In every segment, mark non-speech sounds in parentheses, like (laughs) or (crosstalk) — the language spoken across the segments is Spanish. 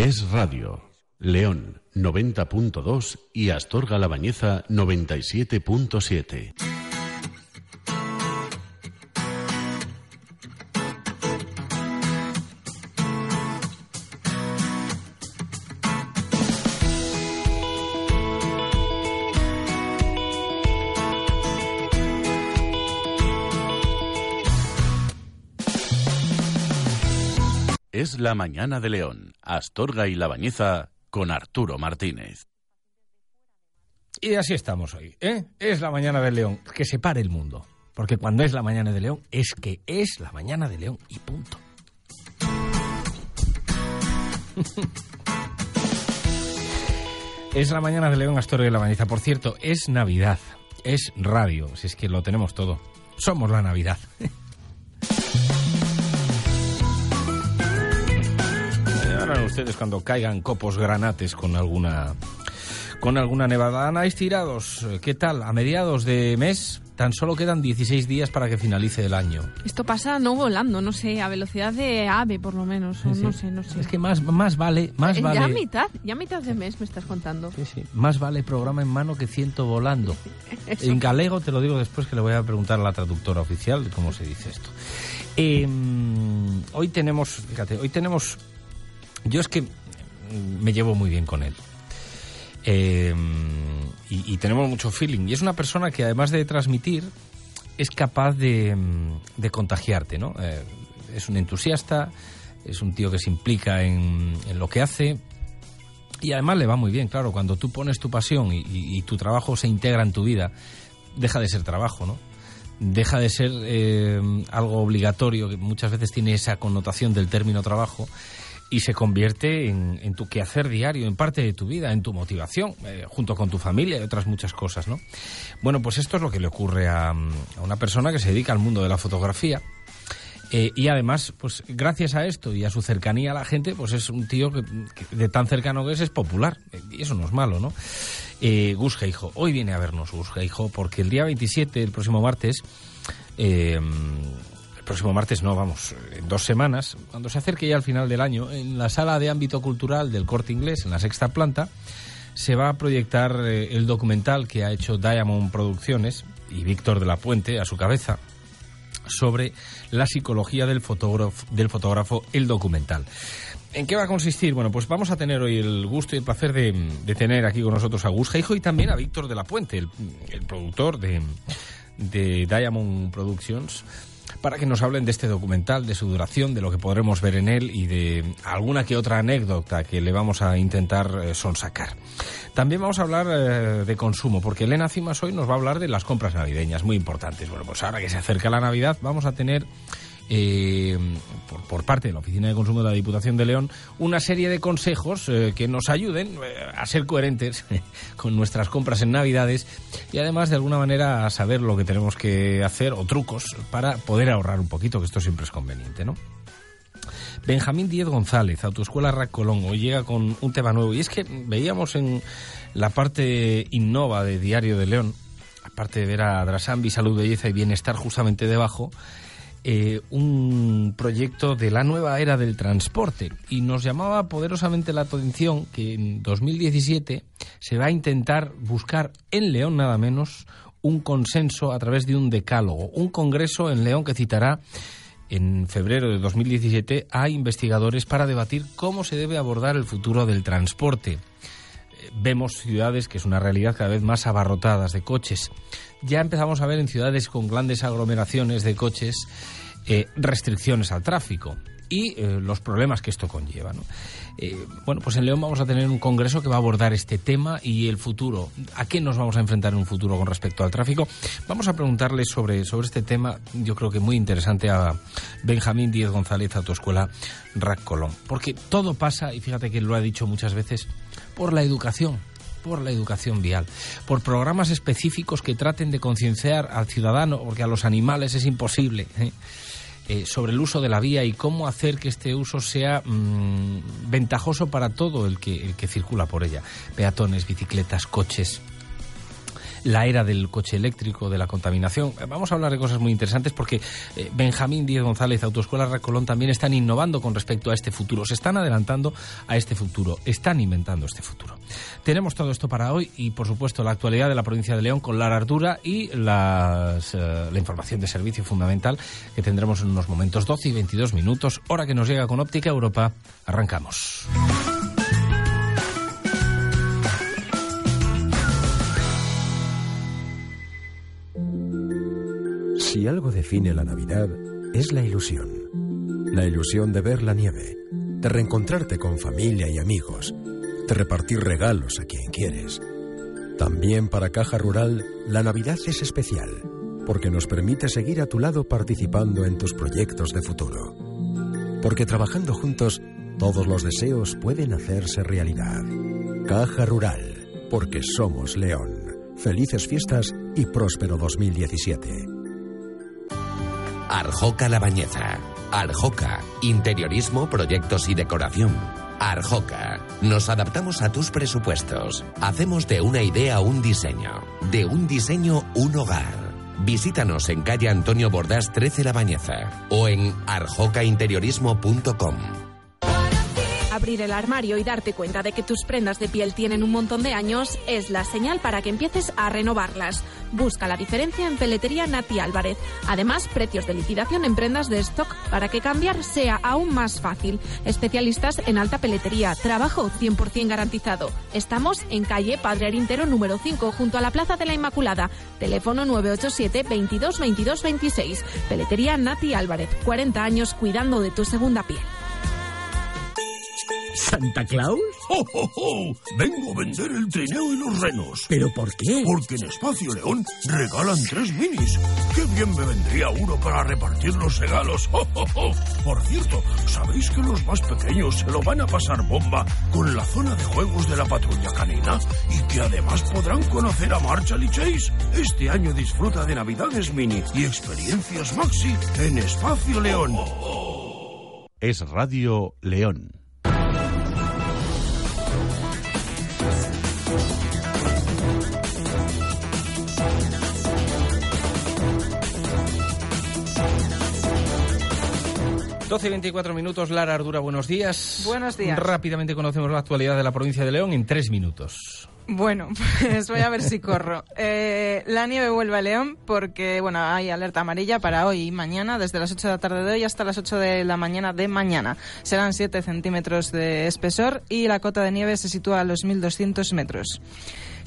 Es Radio. León 90.2 y Astorga La Bañeza 97.7. la mañana de León, Astorga y La Bañeza con Arturo Martínez. Y así estamos hoy, ¿eh? Es la mañana de León, que se pare el mundo. Porque cuando es la mañana de León, es que es la mañana de León y punto. (laughs) es la mañana de León, Astorga y La Bañeza. Por cierto, es Navidad, es radio, si es que lo tenemos todo. Somos la Navidad. (laughs) ustedes cuando caigan copos granates con alguna con alguna nevada. Ana tirados, ¿qué tal? A mediados de mes tan solo quedan 16 días para que finalice el año. Esto pasa no volando, no sé, a velocidad de ave por lo menos, o no sé, no sé. Es que más, más vale, más Eh, vale. Ya mitad, ya mitad de mes me estás contando. Sí, sí. Más vale programa en mano que ciento volando. (laughs) En galego te lo digo después que le voy a preguntar a la traductora oficial cómo se dice esto. Eh, hoy tenemos, fíjate, hoy tenemos. Yo es que me llevo muy bien con él. Eh, y, tenemos mucho feeling. Y es una persona que además de transmitir, es capaz de, de contagiarte, ¿no? Eh, es un entusiasta, es un tío que se implica en, en lo que hace. Y además le va muy bien, claro, cuando tú pones tu pasión y, y- y tu trabajo se integra en tu vida, deja de ser trabajo, ¿no? Deja de ser eh, algo obligatorio, que muchas veces tiene esa connotación del término trabajo, y se convierte en, tu quehacer diario, en parte de tu vida, en tu motivación, eh, junto con tu familia y otras muchas cosas, ¿no? Bueno, pues esto es lo que le ocurre a, una persona que se dedica al mundo de la fotografía. Eh, y además, pues gracias a esto y a su cercanía a la gente, pues es un tío que, de tan cercano que es, es popular. Eh, Y eso no es malo, ¿no? Eh, Gus Geijo, hoy viene a vernos Gus Geijo, porque el día 27, el próximo martes, próximo martes no, vamos, en dos semanas, cuando se acerque ya al final del año, en la sala de ámbito cultural del Corte Inglés, en la sexta planta, se va a proyectar eh, el documental que ha hecho Diamond Producciones y Víctor de la Puente a su cabeza sobre la psicología del fotógrafo, del fotógrafo el documental. ¿En qué va a consistir? Bueno, pues vamos a tener hoy el gusto y el placer de, tener aquí con nosotros a Gus Geijo y también a Víctor de la Puente, el, el productor de, de Diamond Productions, para que nos hablen de este documental, de su duración, de lo que podremos ver en él y de alguna que otra anécdota que le vamos a intentar eh, sonsacar. También vamos a hablar eh, de consumo, porque Elena Cimas hoy nos va a hablar de las compras navideñas, muy importantes. Bueno, pues ahora que se acerca la Navidad, vamos a tener eh, por, por parte de la Oficina de Consumo de la Diputación de León una serie de consejos eh, que nos ayuden eh, a ser coherentes (laughs) con nuestras compras en Navidades y además de alguna manera a saber lo que tenemos que hacer o trucos para poder ahorrar un poquito, que esto siempre es conveniente, ¿no? Benjamín Díez González, Autoescuela Rack Colón, hoy llega con un tema nuevo. Y es que veíamos en la parte innova de Diario de León, aparte de ver a Drasambi, Salud, Belleza y Bienestar justamente debajo, eh, un proyecto de la nueva era del transporte. Y nos llamaba poderosamente la atención que en 2017 se va a intentar buscar en León nada menos un consenso a través de un decálogo, un congreso en León que citará en febrero de 2017 a investigadores para debatir cómo se debe abordar el futuro del transporte. Eh, Vemos ciudades que es una realidad cada vez más abarrotadas de coches. Ya empezamos a ver en ciudades con grandes aglomeraciones de coches eh, restricciones al tráfico. y eh, los problemas que esto conlleva. Eh, bueno, pues en León vamos a tener un congreso que va a abordar este tema y el futuro. ¿A qué nos vamos a enfrentar en un futuro con respecto al tráfico? Vamos a preguntarle sobre, sobre este tema, yo creo que muy interesante, a Benjamín Díez González, Autoescuela RAC Colón. Porque todo pasa, y fíjate que lo ha dicho muchas veces, por la educación por la educación vial, por programas específicos que traten de concienciar al ciudadano, porque a los animales es imposible. ¿eh? Eh, sobre el uso de la vía y cómo hacer que este uso sea mm, ventajoso para todo el que, el que circula por ella. Peatones, bicicletas, coches, la era del coche eléctrico, de la contaminación. Vamos a hablar de cosas muy interesantes porque eh, Benjamín Díez González, Autoescuela Recolón, también están innovando con respecto a este futuro, se están adelantando a este futuro, están inventando este futuro. Tenemos todo esto para hoy y, por supuesto, la actualidad de la provincia de León con Lara Ardura y eh, la información de servicio fundamental que tendremos en unos momentos 12 y 22 minutos, hora que nos llega con Óptica Europa. Arrancamos. Si algo define la Navidad, es la ilusión. La ilusión de ver la nieve, de reencontrarte con familia y amigos, de repartir regalos a quien quieres. También para Caja Rural, la Navidad es especial, porque nos permite seguir a tu lado participando en tus proyectos de futuro. Porque trabajando juntos, todos los deseos pueden hacerse realidad. Caja Rural, porque somos León. Felices fiestas y próspero 2017. Arjoca La Bañeza. Arjoca. Interiorismo, proyectos y decoración. Arjoca. Nos adaptamos a tus presupuestos. Hacemos de una idea un diseño. De un diseño un hogar. Visítanos en calle Antonio Bordás 13 La Bañeza o en arjocainteriorismo.com. Abrir el armario y darte cuenta de que tus prendas de piel tienen un montón de años es la señal para que empieces a renovarlas. Busca la diferencia en Peletería Nati Álvarez. Además, precios de liquidación en prendas de stock para que cambiar sea aún más fácil. Especialistas en alta peletería. Trabajo 100% garantizado. Estamos en calle Padre Arintero número 5 junto a la Plaza de la Inmaculada. Teléfono 987 22 22 26. Peletería Nati Álvarez. 40 años cuidando de tu segunda piel. ¿Santa Claus? ¡Oh, oh, oh! Vengo a vender el trineo y los renos. ¿Pero por qué? Porque en Espacio León regalan tres minis. ¡Qué bien me vendría uno para repartir los regalos! ¡Oh, oh, oh! Por cierto, ¿sabéis que los más pequeños se lo van a pasar bomba con la zona de juegos de la patrulla canina? Y que además podrán conocer a Marshall y Chase. Este año disfruta de Navidades Mini y experiencias Maxi en Espacio León. Es Radio León. 12 y 24 minutos, Lara Ardura, buenos días. Buenos días. Rápidamente conocemos la actualidad de la provincia de León en tres minutos. Bueno, (laughs) pues voy a ver si corro. Eh, la nieve vuelve a León porque, bueno, hay alerta amarilla para hoy y mañana, desde las 8 de la tarde de hoy hasta las 8 de la mañana de mañana. Serán 7 centímetros de espesor y la cota de nieve se sitúa a los 1.200 metros.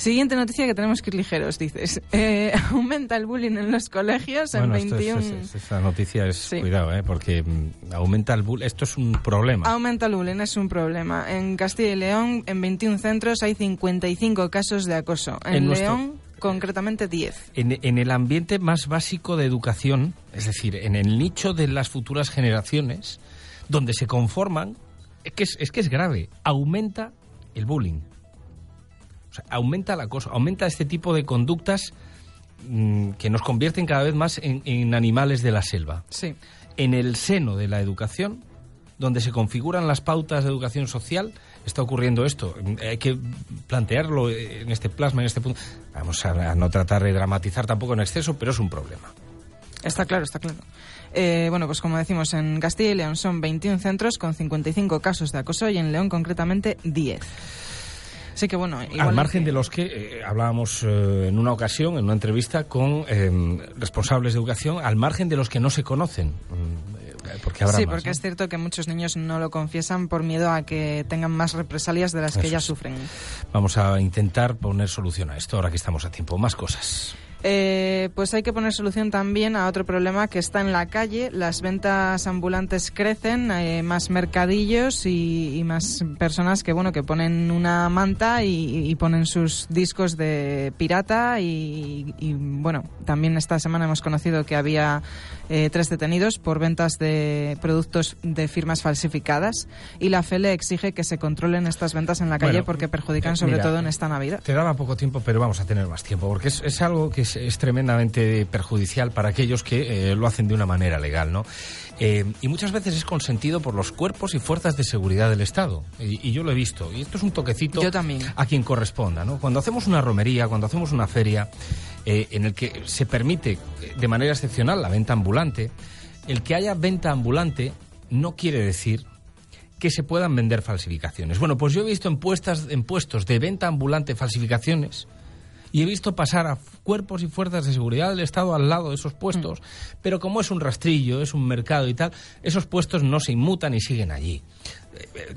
Siguiente noticia que tenemos que ir ligeros, dices. (laughs) Eh, aumenta el bullying en los colegios en 21... esta noticia es, cuidado, eh, porque mm, aumenta el bullying. Esto es un problema. Aumenta el bullying, es un problema. En Castilla y León, en 21 centros, hay 55 casos de acoso. En, León, concretamente 10. En, en, el ambiente más básico de educación, es decir, en el nicho de las futuras generaciones, donde se conforman, es que es, es, que es grave, aumenta el bullying aumenta la cosa, aumenta este tipo de conductas mm, que nos convierten cada vez más en, animales de la selva. Sí. En el seno de la educación, donde se configuran las pautas de educación social, está ocurriendo esto. Hay que plantearlo en este plasma, en este punto. Vamos a, no tratar de dramatizar tampoco en exceso, pero es un problema. Está claro, está claro. Eh, bueno, pues como decimos, en Castilla y León son 21 centros con 55 casos de acoso y en León concretamente 10. Sí que bueno, al margen de los que eh, hablábamos eh, en una ocasión, en una entrevista con em, responsables de educación, al margen de los que no se conocen. Mm, eh, porque habrá sí, porque es cierto que muchos niños no lo confiesan por miedo a que tengan más represalias de las que ya sufren. Vamos a intentar poner solución a esto ahora que estamos a tiempo. Más cosas. Eh, pues hay que poner solución también a otro problema que está en la calle. Las ventas ambulantes crecen, hay más mercadillos y, más personas que bueno que ponen una manta y, ponen sus discos de pirata y, bueno también esta semana hemos conocido que había eh, tres detenidos por ventas de productos de firmas falsificadas y la FELE exige que se controlen estas ventas en la calle porque perjudican eh, sobre todo en esta Navidad. Te daba poco tiempo, pero vamos a tener más tiempo porque es, es algo que es, es, tremendamente perjudicial para aquellos que eh, lo hacen de una manera legal, ¿no? y muchas veces es consentido por los cuerpos y fuerzas de seguridad del Estado. Y, y, yo lo he visto. Y esto es un toquecito yo también. a quien corresponda, ¿no? Cuando hacemos una romería, cuando hacemos una feria, eh, en el que se permite eh, de manera excepcional la venta ambulante, el que haya venta ambulante no quiere decir que se puedan vender falsificaciones. Bueno, pues yo he visto en, en puestos de venta ambulante falsificaciones y he visto pasar a cuerpos y fuerzas de seguridad del Estado al lado de esos puestos, mm. pero como es un rastrillo, es un mercado y tal, esos puestos no se inmutan y siguen allí.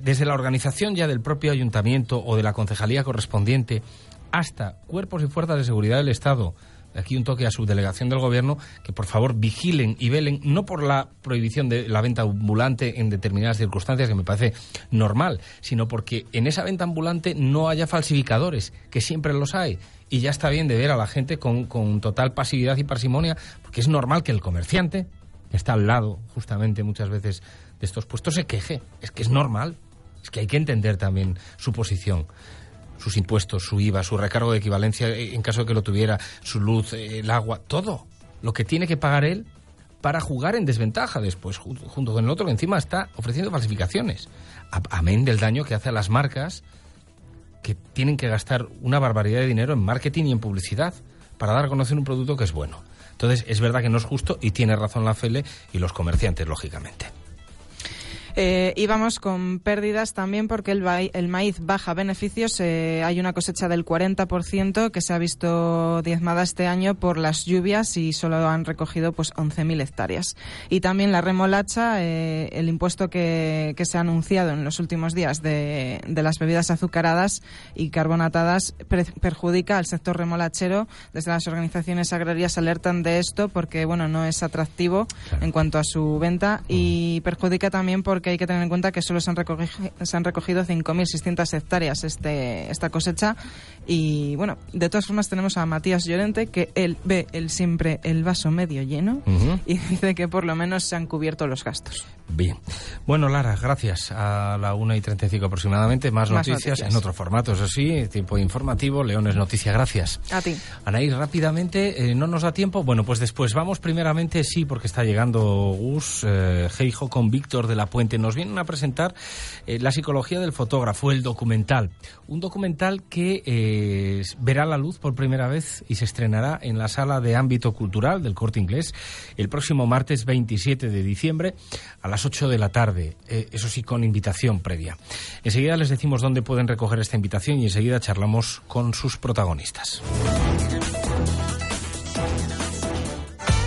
Desde la organización ya del propio ayuntamiento o de la concejalía correspondiente hasta cuerpos y fuerzas de seguridad del Estado, aquí un toque a su delegación del gobierno, que por favor vigilen y velen, no por la prohibición de la venta ambulante en determinadas circunstancias, que me parece normal, sino porque en esa venta ambulante no haya falsificadores, que siempre los hay. Y ya está bien de ver a la gente con, con total pasividad y parsimonia, porque es normal que el comerciante, que está al lado justamente muchas veces de estos puestos, se queje. Es que es normal. Es que hay que entender también su posición sus impuestos, su IVA, su recargo de equivalencia eh, en caso de que lo tuviera, su luz, eh, el agua, todo lo que tiene que pagar él para jugar en desventaja después, junto con el otro que encima está ofreciendo falsificaciones. Amén del daño que hace a las marcas que tienen que gastar una barbaridad de dinero en marketing y en publicidad para dar a conocer un producto que es bueno. Entonces, es verdad que no es justo y tiene razón la FELE y los comerciantes, lógicamente. Eh, íbamos con pérdidas también porque el, el maíz baja beneficios. Eh, hay una cosecha del 40% que se ha visto diezmada este año por las lluvias y solo han recogido pues 11.000 hectáreas. Y también la remolacha, eh, el impuesto que, que, se ha anunciado en los últimos días de, de las bebidas azucaradas y carbonatadas perjudica al sector remolachero. Desde las organizaciones agrarias alertan de esto porque bueno no es atractivo en cuanto a su venta y perjudica también porque que hay que tener en cuenta que solo se han recogido, se han recogido 5.600 hectáreas este, esta cosecha. Y bueno, de todas formas tenemos a Matías Llorente, que él ve el siempre el vaso medio lleno y (laughs) dice que por lo menos se han cubierto los gastos. Bien. Bueno, Lara, gracias. A la 1 y 35 aproximadamente, más, noticias, en otro formato, eso sí, tiempo informativo. Leones Noticia, gracias. A ti. Anaí, rápidamente, eh, ¿no nos da tiempo? Bueno, pues después vamos primeramente, sí, porque está llegando Gus eh, Geijo con Víctor de la Puente nos vienen a presentar eh, la psicología del fotógrafo, el documental. Un documental que verá la luz por primera vez y se estrenará en la sala de ámbito cultural del Corte Inglés el próximo martes 27 de diciembre a las 8 de la tarde. Eh, eso sí, con invitación previa. Enseguida les decimos dónde pueden recoger esta invitación y enseguida charlamos con sus protagonistas.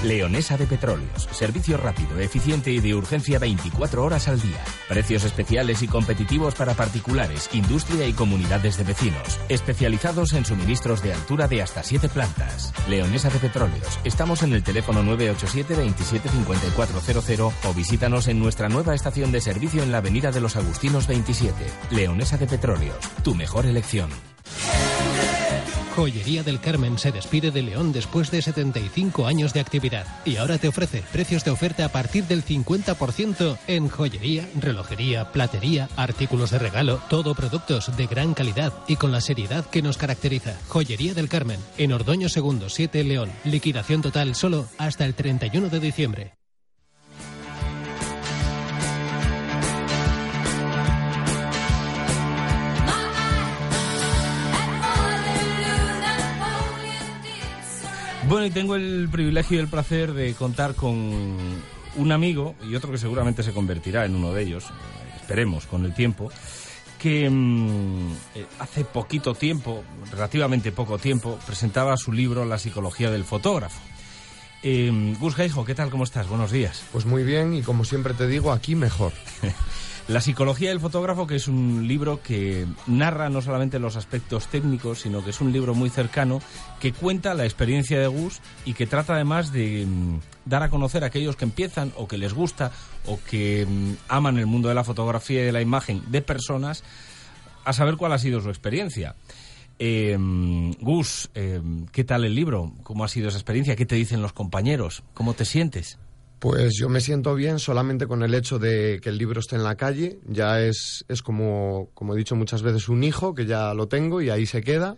Leonesa de Petróleos. Servicio rápido, eficiente y de urgencia 24 horas al día. Precios especiales y competitivos para particulares, industria y comunidades de vecinos. Especializados en suministros de altura de hasta 7 plantas. Leonesa de Petróleos. Estamos en el teléfono 987 27 o visítanos en nuestra nueva estación de servicio en la Avenida de los Agustinos 27. Leonesa de Petróleos. Tu mejor elección. Joyería del Carmen se despide de León después de 75 años de actividad y ahora te ofrece precios de oferta a partir del 50% en joyería, relojería, platería, artículos de regalo, todo productos de gran calidad y con la seriedad que nos caracteriza. Joyería del Carmen, en Ordoño Segundo 7 León. Liquidación total solo hasta el 31 de diciembre. Bueno, y tengo el privilegio y el placer de contar con un amigo y otro que seguramente se convertirá en uno de ellos, eh, esperemos, con el tiempo, que mm, eh, hace poquito tiempo, relativamente poco tiempo, presentaba su libro La psicología del fotógrafo. Eh, Gus Geijo, ¿qué tal? ¿Cómo estás? Buenos días. Pues muy bien y como siempre te digo, aquí mejor. (laughs) La psicología del fotógrafo, que es un libro que narra no solamente los aspectos técnicos, sino que es un libro muy cercano, que cuenta la experiencia de Gus y que trata además de mm, dar a conocer a aquellos que empiezan o que les gusta o que mm, aman el mundo de la fotografía y de la imagen de personas, a saber cuál ha sido su experiencia. Eh, Gus, eh, ¿qué tal el libro? ¿Cómo ha sido esa experiencia? ¿Qué te dicen los compañeros? ¿Cómo te sientes? Pues yo me siento bien solamente con el hecho de que el libro esté en la calle. Ya es, es como, como he dicho muchas veces, un hijo que ya lo tengo y ahí se queda.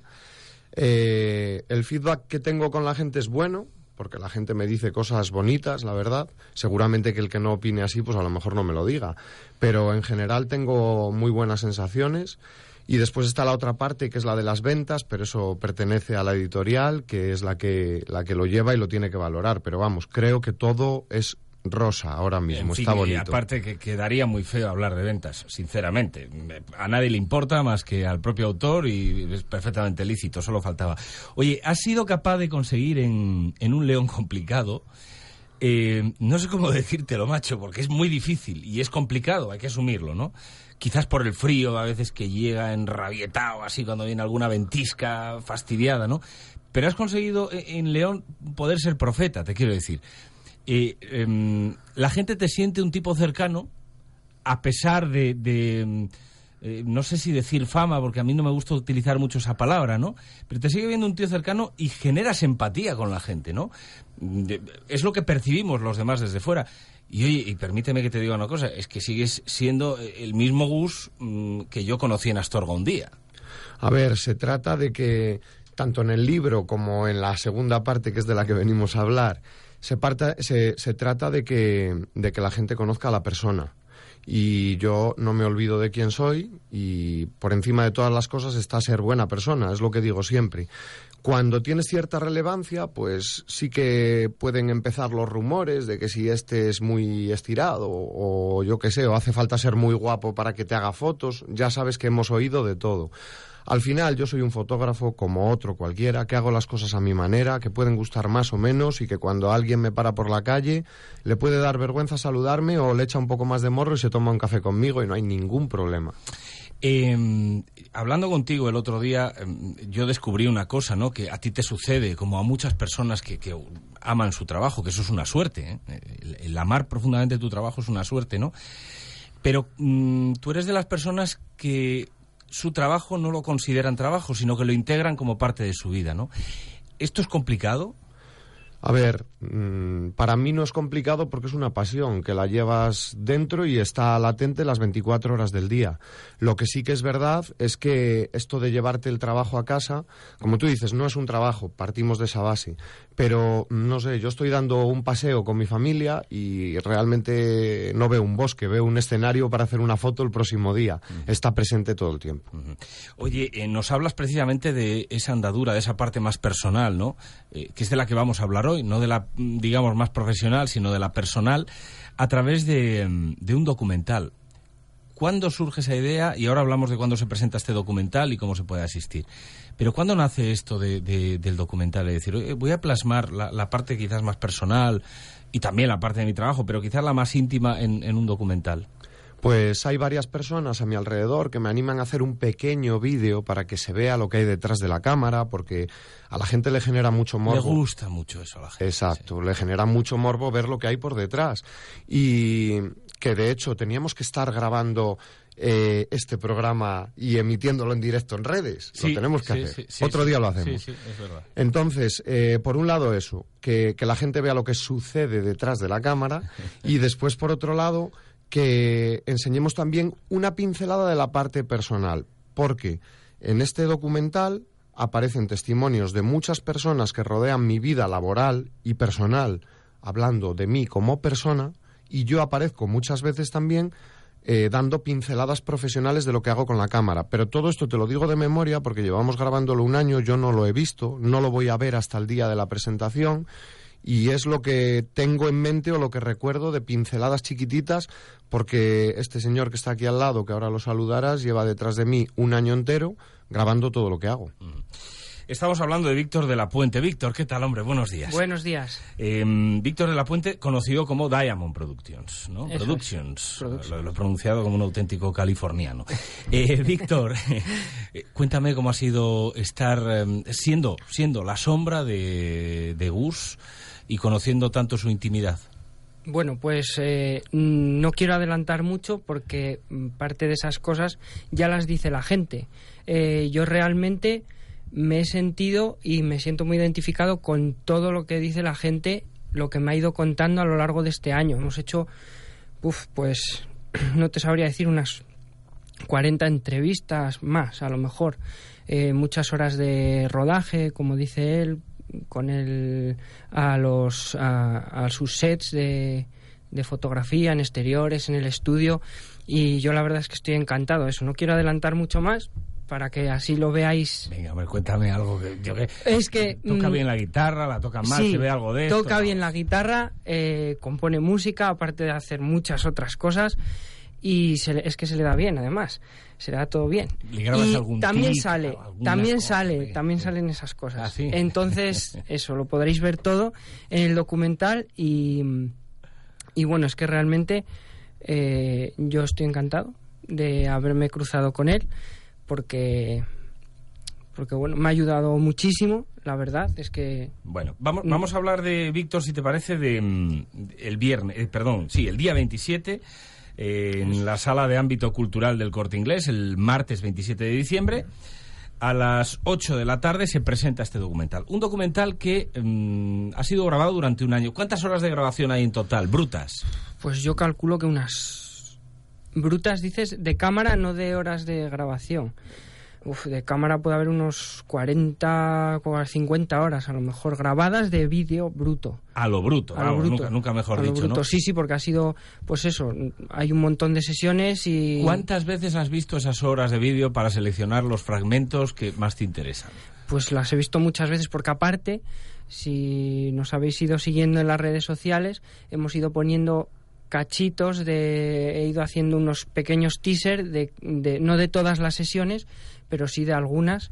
Eh, el feedback que tengo con la gente es bueno, porque la gente me dice cosas bonitas, la verdad. Seguramente que el que no opine así, pues a lo mejor no me lo diga. Pero en general tengo muy buenas sensaciones. Y después está la otra parte, que es la de las ventas, pero eso pertenece a la editorial, que es la que, la que lo lleva y lo tiene que valorar. Pero vamos, creo que todo es rosa ahora mismo, está bonito. Y aparte que quedaría muy feo hablar de ventas, sinceramente. A nadie le importa más que al propio autor y es perfectamente lícito, solo faltaba. Oye, ¿has sido capaz de conseguir en, en un león complicado? Eh, no sé cómo (laughs) decírtelo, macho, porque es muy difícil y es complicado, hay que asumirlo, ¿no? Quizás por el frío, a veces que llega enrabietado, así cuando viene alguna ventisca fastidiada, ¿no? Pero has conseguido eh, en León poder ser profeta, te quiero decir. Em, la gente te siente un tipo cercano, a pesar de, eh, no sé si decir fama, porque a mí no me gusta utilizar mucho esa palabra, ¿no? Pero te sigue viendo un tío cercano y generas empatía con la gente, ¿no? es lo que percibimos los demás desde fuera. Y oye, y permíteme que te diga una cosa, es que sigues siendo el mismo Gus mm, que yo conocí en Astorga un día. A ver, se trata de que tanto en el libro como en la segunda parte, que es de la que venimos a hablar, se, se, se trata de que, de que la gente conozca a la persona y yo no me olvido de quién soy y por encima de todas las cosas está ser buena persona, es lo que digo siempre. Cuando tienes cierta relevancia, pues sí que pueden empezar los rumores de que si este es muy estirado o yo qué sé, o hace falta ser muy guapo para que te haga fotos, ya sabes que hemos oído de todo. Al final yo soy un fotógrafo como otro cualquiera, que hago las cosas a mi manera, que pueden gustar más o menos y que cuando alguien me para por la calle le puede dar vergüenza saludarme o le echa un poco más de morro y se toma un café conmigo y no hay ningún problema. Eh, hablando contigo el otro día, em, yo descubrí una cosa, ¿no? Que a ti te sucede, como a muchas personas que, aman su trabajo, que eso es una suerte. ¿eh? El, amar profundamente tu trabajo es una suerte, ¿no? Pero mm, tú eres de las personas que su trabajo no lo consideran trabajo, sino que lo integran como parte de su vida, ¿no? ¿Esto es complicado? A ver, mm, para mí no es complicado porque es una pasión que la llevas dentro y está latente las 24 horas del día. Lo que sí que es verdad es que esto de llevarte el trabajo a casa, como tú dices, no es un trabajo, partimos de esa base. Pero, no sé, yo estoy dando un paseo con mi familia y realmente no veo un bosque, veo un escenario para hacer una foto el próximo día. Está presente todo el tiempo. Oye, eh, nos hablas precisamente de esa andadura, de esa parte más personal, ¿no? Eh, que es de la que vamos a hablar hoy, no de la, digamos, más profesional, sino de la personal, a través de, un documental. ¿Cuándo surge esa idea? Y ahora hablamos de cuándo se presenta este documental y cómo se puede asistir. Pero ¿cuándo nace esto del documental? Es decir, voy a plasmar la, parte quizás más personal y también la parte de mi trabajo, pero quizás la más íntima en, un documental. Pues hay varias personas a mi alrededor que me animan a hacer un pequeño vídeo para que se vea lo que hay detrás de la cámara, porque a la gente le genera mucho morbo. Le gusta mucho eso a la gente. Exacto, le genera mucho morbo ver lo que hay por detrás. Y que de hecho teníamos que estar grabando eh, este programa y emitiéndolo en directo en redes. lo tenemos que hacer. Otro día lo hacemos. Entonces, eh, por un lado eso, que, que la gente vea lo que sucede detrás de la cámara (laughs) y después, por otro lado, que enseñemos también una pincelada de la parte personal. Porque en este documental aparecen testimonios de muchas personas que rodean mi vida laboral y personal, hablando de mí como persona, y yo aparezco muchas veces también eh, dando pinceladas profesionales de lo que hago con la cámara. Pero todo esto te lo digo de memoria porque llevamos grabándolo un año, yo no lo he visto, no lo voy a ver hasta el día de la presentación y es lo que tengo en mente o lo que recuerdo de pinceladas chiquititas porque este señor que está aquí al lado, que ahora lo saludarás, lleva detrás de mí un año entero grabando todo lo que hago. Mm. Estamos hablando de Víctor de la Puente. Víctor, ¿qué tal, hombre? Buenos días. Buenos días. Em, Víctor de la Puente, conocido como Diamond Productions, ¿no? Productions. Lo, he pronunciado como un auténtico californiano. (laughs) Eh, Víctor, (laughs) eh, cuéntame cómo ha sido estar em, siendo, siendo la sombra de, de Gus y conociendo tanto su intimidad. Bueno, pues eh, no quiero adelantar mucho porque mm, parte de esas cosas ya las dice la gente. Eh, yo realmente me he sentido y me siento muy identificado con todo lo que dice la gente, lo que me ha ido contando a lo largo de este año. Hemos hecho, uf, pues (clears throat) no te sabría decir unas 40 entrevistas más, a lo mejor. Eh, muchas horas de rodaje, como dice él, con el, a, los, a, sus sets de, de fotografía en exteriores, en el estudio. Y yo la verdad es que estoy encantado eso. No quiero adelantar mucho más para que así lo veáis. Venga, ver, cuéntame algo. Que, yo que, es que... Toca mm, bien la guitarra, la toca mal, se ve algo de toca bien la guitarra, eh, compone música, aparte de hacer muchas otras cosas y es que se le da bien además se le da todo bien y también sale también sale también salen esas cosas. ¿Ah, entonces (laughs) eso lo podréis ver todo en el documental y, y bueno es que realmente eh, yo estoy encantado de haberme cruzado con él porque porque bueno me ha ayudado muchísimo la verdad es que bueno vamos vamos a hablar de Víctor si te parece de, mm, el viernes eh, perdón sí el día 27 en la sala de ámbito cultural del Corte Inglés el martes 27 de diciembre. A las 8 de la tarde se presenta este documental. Un documental que mm, ha sido grabado durante un año. ¿Cuántas horas de grabación hay en total? Brutas. Pues yo calculo que unas... Brutas dices de cámara, no de horas de grabación. Uf, de cámara puede haber unos 40 o 50 horas a lo mejor grabadas de vídeo bruto. A lo bruto, a lo bruto. Nunca, mejor dicho, ¿no? Sí, sí, porque ha sido, pues eso, hay un montón de sesiones y... ¿Cuántas veces has visto esas horas de vídeo para seleccionar los fragmentos que más te interesan? Pues las he visto muchas veces porque aparte, si nos habéis ido siguiendo en las redes sociales, hemos ido poniendo cachitos de he ido haciendo unos pequeños teasers de, de, no de todas las sesiones pero sí de algunas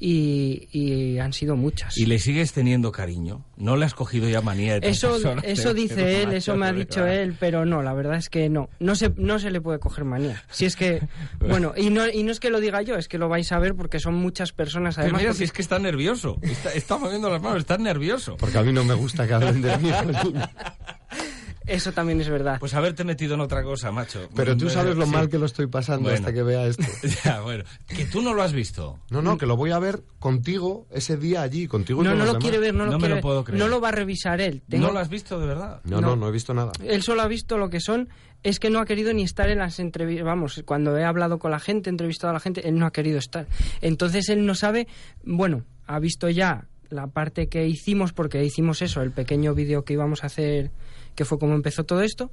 y, han sido muchas. ¿Y le sigues teniendo cariño? ¿No le has cogido ya manía de Eso, eso dice (laughs) él, eso me ha dicho él, pero no, la verdad es que no. No se, no se le puede coger manía. Si es que, (laughs) bueno, y no, y no es que lo diga yo, es que lo vais a ver porque son muchas personas además. mira, si es que está nervioso, está, está moviendo las manos, está nervioso. Porque a mí no me gusta que hablen de mí. (laughs) Eso también es verdad. Pues haberte metido en otra cosa, macho. Pero tú sabes lo mal que lo estoy pasando hasta que vea esto. (laughs) ya, bueno. Que tú no lo has visto. No, no, que lo voy a ver contigo ese día allí, contigo. No, no lo quiere ver, no lo, me lo puedo creer. No lo va a revisar él. ¿No lo has visto de verdad? No, no, no, he visto nada. Él solo ha visto lo que son es que no ha querido ni estar en las entrevistas. Vamos, cuando he hablado con la gente, entrevistado a la gente, él no ha querido estar. Entonces él no sabe, bueno, ha visto ya la parte que hicimos, porque hicimos eso, el pequeño vídeo que íbamos a hacer que fue como empezó todo esto,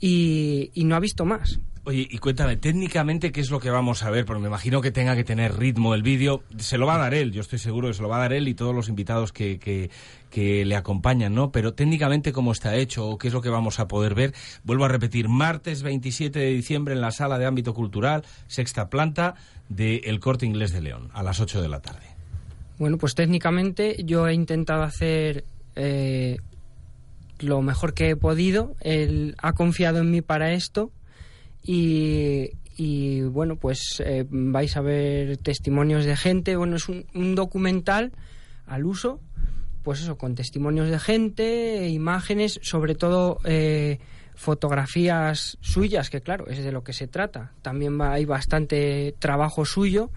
y, no ha visto más. Oye, y cuéntame, técnicamente, ¿qué es lo que vamos a ver? Porque me imagino que tenga que tener ritmo el vídeo. Se lo va a dar él, yo estoy seguro que se lo va a dar él y todos los invitados que, que, que, le acompañan, ¿no? Pero técnicamente, ¿cómo está hecho o qué es lo que vamos a poder ver? Vuelvo a repetir, martes 27 de diciembre en la sala de ámbito cultural, sexta planta, de El Corte Inglés de León, a las 8 de la tarde. Bueno, pues técnicamente yo he intentado hacer eh, lo mejor que he podido. Él ha confiado en mí para esto y, bueno, pues eh, vais a ver testimonios de gente. Bueno, es un, documental al uso, pues eso, con testimonios de gente, imágenes, sobre todo eh, fotografías suyas, que claro, es de lo que se trata. También va, hay bastante trabajo suyo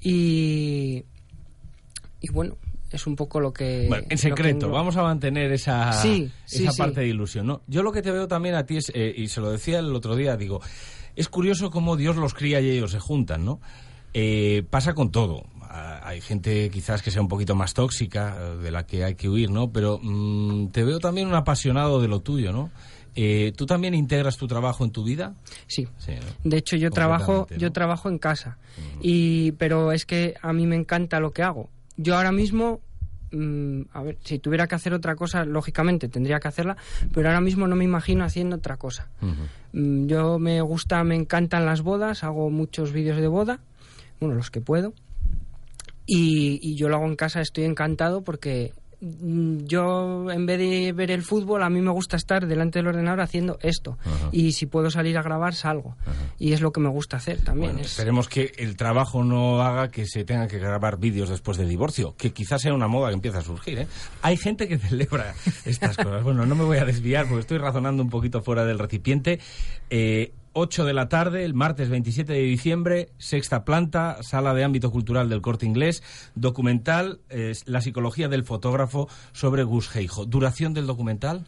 y, y bueno, es un poco lo que... Bueno, en secreto, vamos a mantener esa, esa parte de ilusión, ¿no? Yo lo que te veo también a ti es, eh, y se lo decía el otro día, digo, es curioso cómo Dios los cría y ellos se juntan, ¿no? Eh, pasa con todo. Hay gente quizás que sea un poquito más tóxica, de la que hay que huir, ¿no? Pero mm, te veo también un apasionado de lo tuyo, ¿no? Eh, ¿Tú también integras tu trabajo en tu vida? Sí. De hecho, yo trabajo, yo trabajo en casa. Y, pero es que a mí me encanta lo que hago yo ahora mismo mm, a ver, si tuviera que hacer otra cosa, lógicamente tendría que hacerla, pero ahora mismo no me imagino haciendo otra cosa. Mm, yo me gusta, me encantan las bodas, hago muchos vídeos de boda, bueno, los que puedo. y, yo lo hago en casa, estoy encantado porque yo en vez de ver el fútbol a mí me gusta estar delante del ordenador haciendo esto. Y si puedo salir a grabar salgo. Y es lo que me gusta hacer también esperemos que el trabajo no haga que se tenga que grabar vídeos después del divorcio que quizás sea una moda que empieza a surgir ¿eh? hay gente que (laughs) celebra estas cosas. Bueno no me voy a desviar porque estoy razonando un poquito fuera del recipiente. Eh, 8 de la tarde, el martes 27 de diciembre, sexta planta, sala de ámbito cultural del corte inglés, documental, La psicología del fotógrafo sobre Gus Heijo. ¿Duración del documental?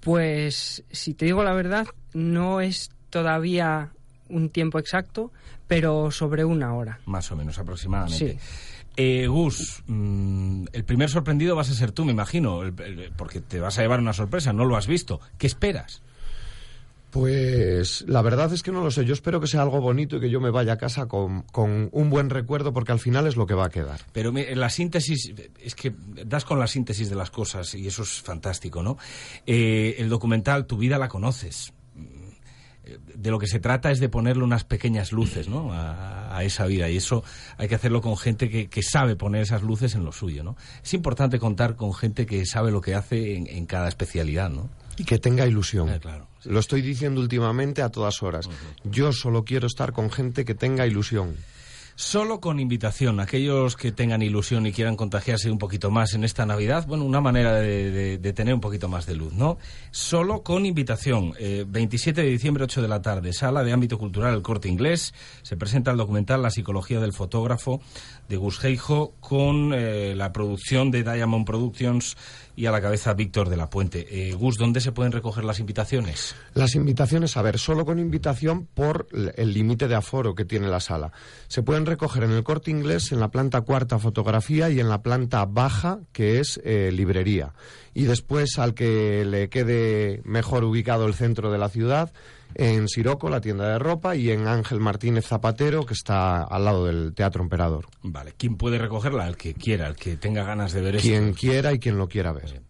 Pues, si te digo la verdad, no es todavía un tiempo exacto, pero sobre una hora. Más o menos, aproximadamente. Eh, Gus, mm, el primer sorprendido vas a ser tú, me imagino, porque te vas a llevar una sorpresa, no lo has visto. ¿Qué esperas? Pues la verdad es que no lo sé. Yo espero que sea algo bonito y que yo me vaya a casa con, un buen recuerdo porque al final es lo que va a quedar. Pero la síntesis, es que das con la síntesis de las cosas y eso es fantástico, ¿no? Eh, el documental, tu vida la conoces. De lo que se trata es de ponerle unas pequeñas luces ¿no? a, esa vida y eso hay que hacerlo con gente que, sabe poner esas luces en lo suyo. ¿no? Es importante contar con gente que sabe lo que hace en, en cada especialidad. ¿no? Y que tenga ilusión. Eh, Lo estoy diciendo últimamente a todas horas. Yo solo quiero estar con gente que tenga ilusión. Solo con invitación, aquellos que tengan ilusión y quieran contagiarse un poquito más en esta Navidad, bueno, una manera de, tener un poquito más de luz, ¿no? Solo con invitación, 27 eh, de diciembre, 8 de la tarde, sala de ámbito cultural El Corte Inglés, se presenta el documental La psicología del fotógrafo de Gus Geijo con eh, la producción de Diamond Productions y a la cabeza Víctor de la Puente. Eh, Gus, ¿dónde se pueden recoger las invitaciones? Las invitaciones, a ver, solo con invitación por el límite de aforo que tiene la sala. Se pueden recoger en el corte inglés, en la planta cuarta fotografía y en la planta baja, que es eh, librería. Y después, al que le quede mejor ubicado el centro de la ciudad, en Siroco, la tienda de ropa, y en Ángel Martínez Zapatero, que está al lado del Teatro Emperador. Vale, ¿quién puede recogerla? El que quiera, el que tenga ganas de ver Quien quiera y quien lo quiera ver.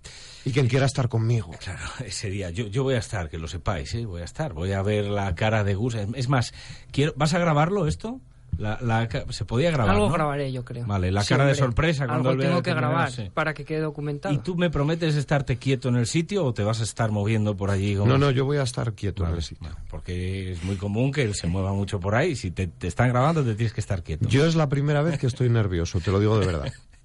Y quien quiera estar conmigo. Claro, (laughs) ese día. Yo, yo voy a estar, que lo sepáis, ¿eh? voy a estar. Voy a ver la cara de Gus. Es más, quiero, ¿vas a grabarlo esto? La, se podía grabar. Algo grabaré, yo creo. Vale, la cara de sorpresa cuando Algo tengo que grabar para que quede documentado. ¿Y tú me prometes estarte quieto en el sitio o te vas a estar moviendo por allí? No, no, yo voy a estar quieto en el sitio. porque es muy común que él se mueva mucho por ahí. Si te, te están grabando, te tienes que estar quieto. Yo es la primera vez que estoy nervioso, te lo digo de verdad. (laughs)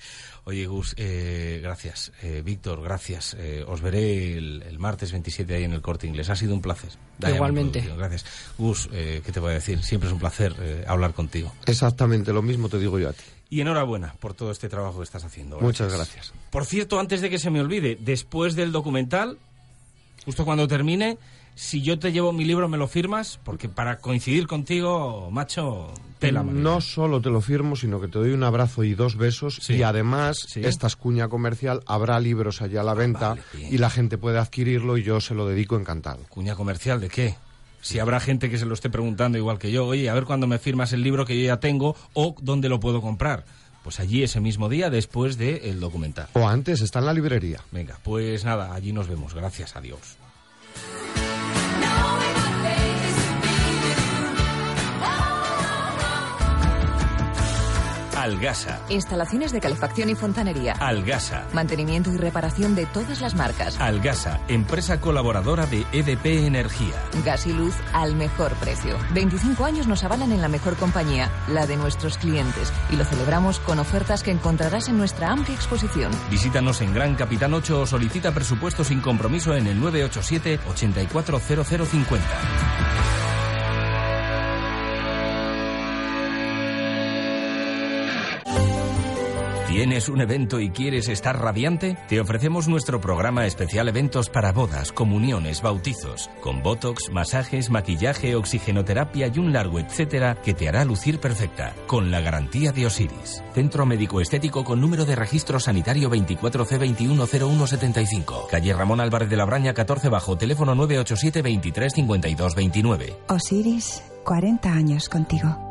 Oye, Gus, eh, gracias. Eh, Víctor, gracias. Eh, os veré el, martes 27 ahí en el Corte Inglés. Ha sido un placer. Igualmente. Gracias. Gus, ¿qué te voy a decir? Siempre es un placer hablar contigo. Exactamente, lo mismo te digo yo a ti. Y enhorabuena por todo este trabajo que estás haciendo. Muchas gracias. Por cierto, antes de que se me olvide, después del documental, justo cuando termine, si yo te llevo mi libro, ¿me lo firmas? Porque para coincidir contigo, macho, tela. No solo te lo firmo, sino que te doy un abrazo y dos besos. Y además, esta es cuña comercial, habrá libros allá a la venta y la gente puede adquirirlo y yo se lo dedico encantado. ¿Cuña comercial de qué? Si habrá gente que se lo esté preguntando igual que yo, oye, a ver cuándo me firmas el libro que yo ya tengo o dónde lo puedo comprar. Pues allí ese mismo día después del documental. O antes, está en la librería. Venga, pues nada, allí nos vemos. Gracias, adiós. Algasa. Instalaciones de calefacción y fontanería. Algasa. Mantenimiento y reparación de todas las marcas. Algasa, empresa colaboradora de EDP Energía. Gas y luz al mejor precio. 25 años nos avalan en la mejor compañía, la de nuestros clientes, y lo celebramos con ofertas que encontrarás en nuestra amplia exposición. Visítanos en Gran Capitán 8 o solicita presupuesto sin compromiso en el 987 840050. ¿Tienes un evento y quieres estar radiante? Te ofrecemos nuestro programa especial eventos para bodas, comuniones, bautizos, con botox, masajes, maquillaje, oxigenoterapia y un largo etcétera que te hará lucir perfecta, con la garantía de Osiris. Centro Médico Estético con número de registro sanitario 24C210175. Calle Ramón Álvarez de la Braña 14 bajo, teléfono 987 23 Osiris, 40 años contigo.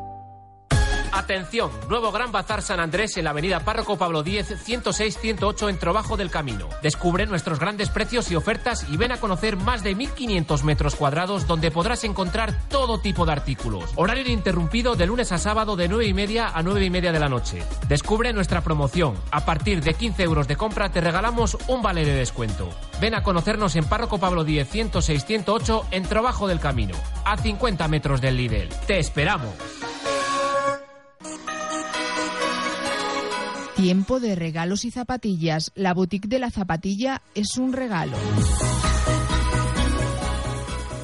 Atención, nuevo Gran Bazar San Andrés en la avenida Párroco Pablo X, 106-108 en Trabajo del Camino. Descubre nuestros grandes precios y ofertas y ven a conocer más de 1.500 metros cuadrados donde podrás encontrar todo tipo de artículos. Horario ininterrumpido de lunes a sábado de 9 y media a 9 y media de la noche. Descubre nuestra promoción. A partir de 15 euros de compra te regalamos un vale de descuento. Ven a conocernos en Párroco Pablo X, 106-108 en Trabajo del Camino, a 50 metros del Lidl. ¡Te esperamos! Tiempo de regalos y zapatillas. La boutique de la zapatilla es un regalo.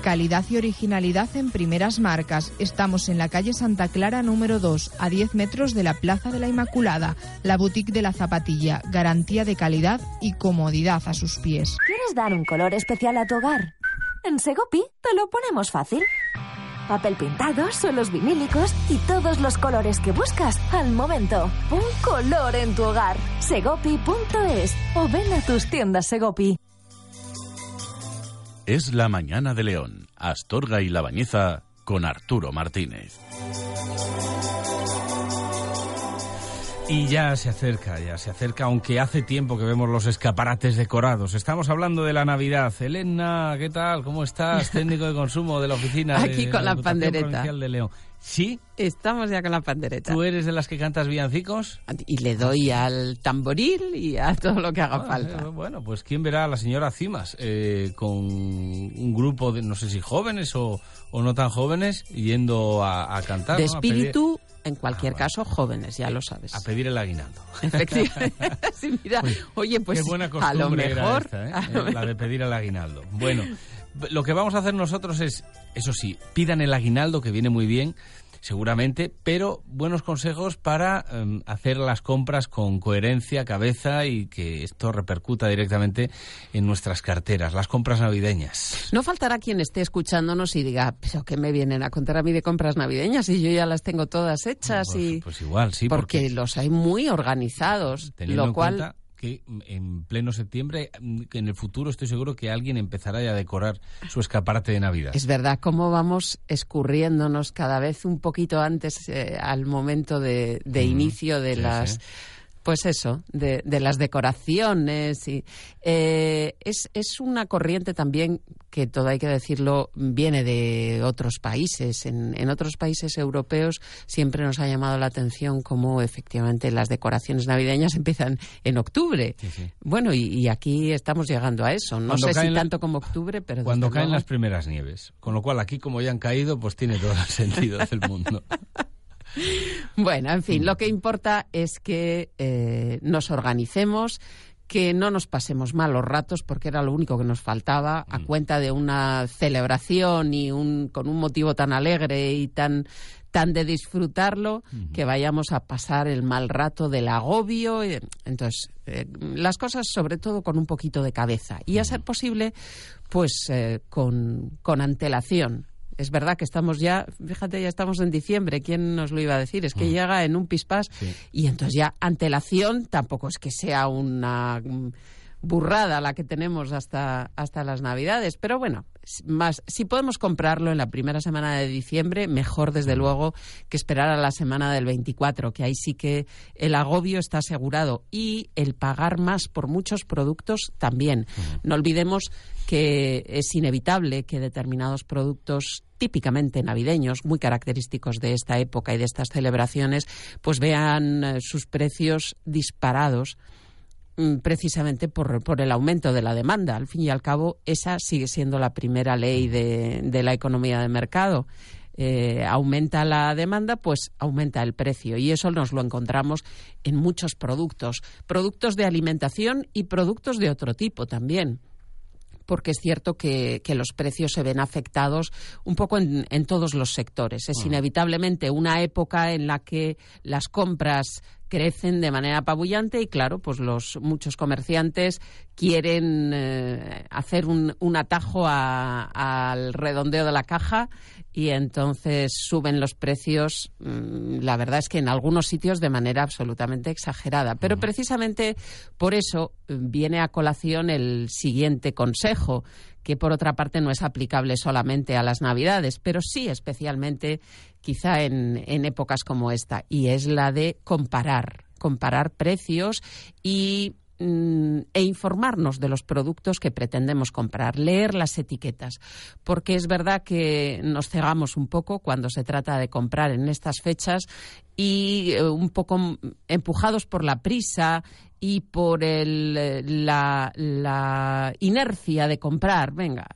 Calidad y originalidad en primeras marcas. Estamos en la calle Santa Clara número 2, a 10 metros de la Plaza de la Inmaculada. La boutique de la zapatilla. Garantía de calidad y comodidad a sus pies. ¿Quieres dar un color especial a tu hogar? En Segopi te lo ponemos fácil papel pintado, suelos vinílicos y todos los colores que buscas al momento. Un color en tu hogar. Segopi.es o ven a tus tiendas Segopi. Es la mañana de León. Astorga y La Bañeza con Arturo Martínez. Y ya se acerca, ya se acerca, aunque hace tiempo que vemos los escaparates decorados. Estamos hablando de la Navidad. Elena, ¿qué tal? ¿Cómo estás? Técnico de consumo de la oficina (laughs) Aquí con la, pandereta. de León. ¿Sí? Estamos ya con la pandereta. ¿Tú eres de las que cantas villancicos? Y le doy al tamboril y a todo lo que haga ah, falta. Eh, bueno, pues ¿quién verá a la señora Cimas eh, con un grupo de, no sé si jóvenes o, no tan jóvenes, yendo a, cantar? De espíritu en cualquier ah, caso, jóvenes, ya lo sabes. A pedir el aguinaldo. Efectivamente. (laughs) mira, oye, pues a lo mejor... ¿eh? Eh, la de pedir el aguinaldo. Bueno, lo que vamos a hacer nosotros es, eso sí, pidan el aguinaldo, que viene muy bien, seguramente, pero buenos consejos para em, hacer las compras con coherencia, cabeza y que esto repercuta directamente en nuestras carteras, las compras navideñas. No faltará quien esté escuchándonos y diga, pero ¿qué me vienen a contar a mí de compras navideñas? Y yo ya las tengo todas hechas pues, y... Pues igual, sí. Porque, los hay muy organizados, lo cual que en pleno septiembre, que en el futuro estoy seguro que alguien empezará ya a decorar su escaparate de Navidad. Es verdad, cómo vamos escurriéndonos cada vez un poquito antes eh, al momento de, inicio de las pues eso, de, las decoraciones. Y, eh, es, es, una corriente también que, todo hay que decirlo, viene de otros países. En, en, otros países europeos siempre nos ha llamado la atención cómo efectivamente las decoraciones navideñas (laughs) empiezan en octubre. Bueno, y, aquí estamos llegando a eso. No sé si tanto como octubre, pero... Cuando caen las primeras nieves. Con lo cual aquí, como ya han caído, pues tiene todo el sentido del mundo. (laughs) (laughs) Bueno, en fin, lo que importa es que eh, nos organicemos, que no nos pasemos malos ratos, porque era lo único que nos faltaba, a mm. cuenta de una celebración y un, con un motivo tan alegre y tan, tan de disfrutarlo, que vayamos a pasar el mal rato del agobio. Entonces, eh, las cosas sobre todo con un poquito de cabeza y a ser posible, pues eh, con, con antelación es verdad que estamos ya, fíjate, ya estamos en diciembre, ¿quién nos lo iba a decir? Es que mm. llega en un pispás y entonces ya antelación tampoco es que sea una burrada la que tenemos hasta, hasta las Navidades, pero bueno, más, si podemos comprarlo en la primera semana de diciembre, mejor desde luego que esperar a la semana del 24, que ahí sí que el agobio está asegurado y el pagar más por muchos productos también. No olvidemos que es inevitable que determinados productos típicamente navideños, muy característicos de esta época y de estas celebraciones, pues vean eh, sus precios disparados mm, precisamente por, el aumento de la demanda. Al fin y al cabo, esa sigue siendo la primera ley de, de la economía de mercado. Eh, aumenta la demanda, pues aumenta el precio. Y eso nos lo encontramos en muchos productos, productos de alimentación y productos de otro tipo también porque es cierto que, los precios se ven afectados un poco en, todos los sectores. Es inevitablemente una época en la que las compras crecen de manera apabullante y claro, pues los muchos comerciantes quieren eh, hacer un, atajo al redondeo de la caja y entonces suben los precios, mm, la verdad es que en algunos sitios de manera absolutamente exagerada. Pero precisamente por eso eh, viene a colación el siguiente consejo, que por otra parte no es aplicable solamente a las Navidades, pero sí especialmente quizá en, épocas como esta, y es la de comparar, comparar precios y Mm, e informarnos de los productos que pretendemos comprar, leer las etiquetas, porque es verdad que nos cegamos un poco cuando se trata de comprar en estas fechas y eh, un poco empujados por la prisa y por el, la, la inercia de comprar. Venga,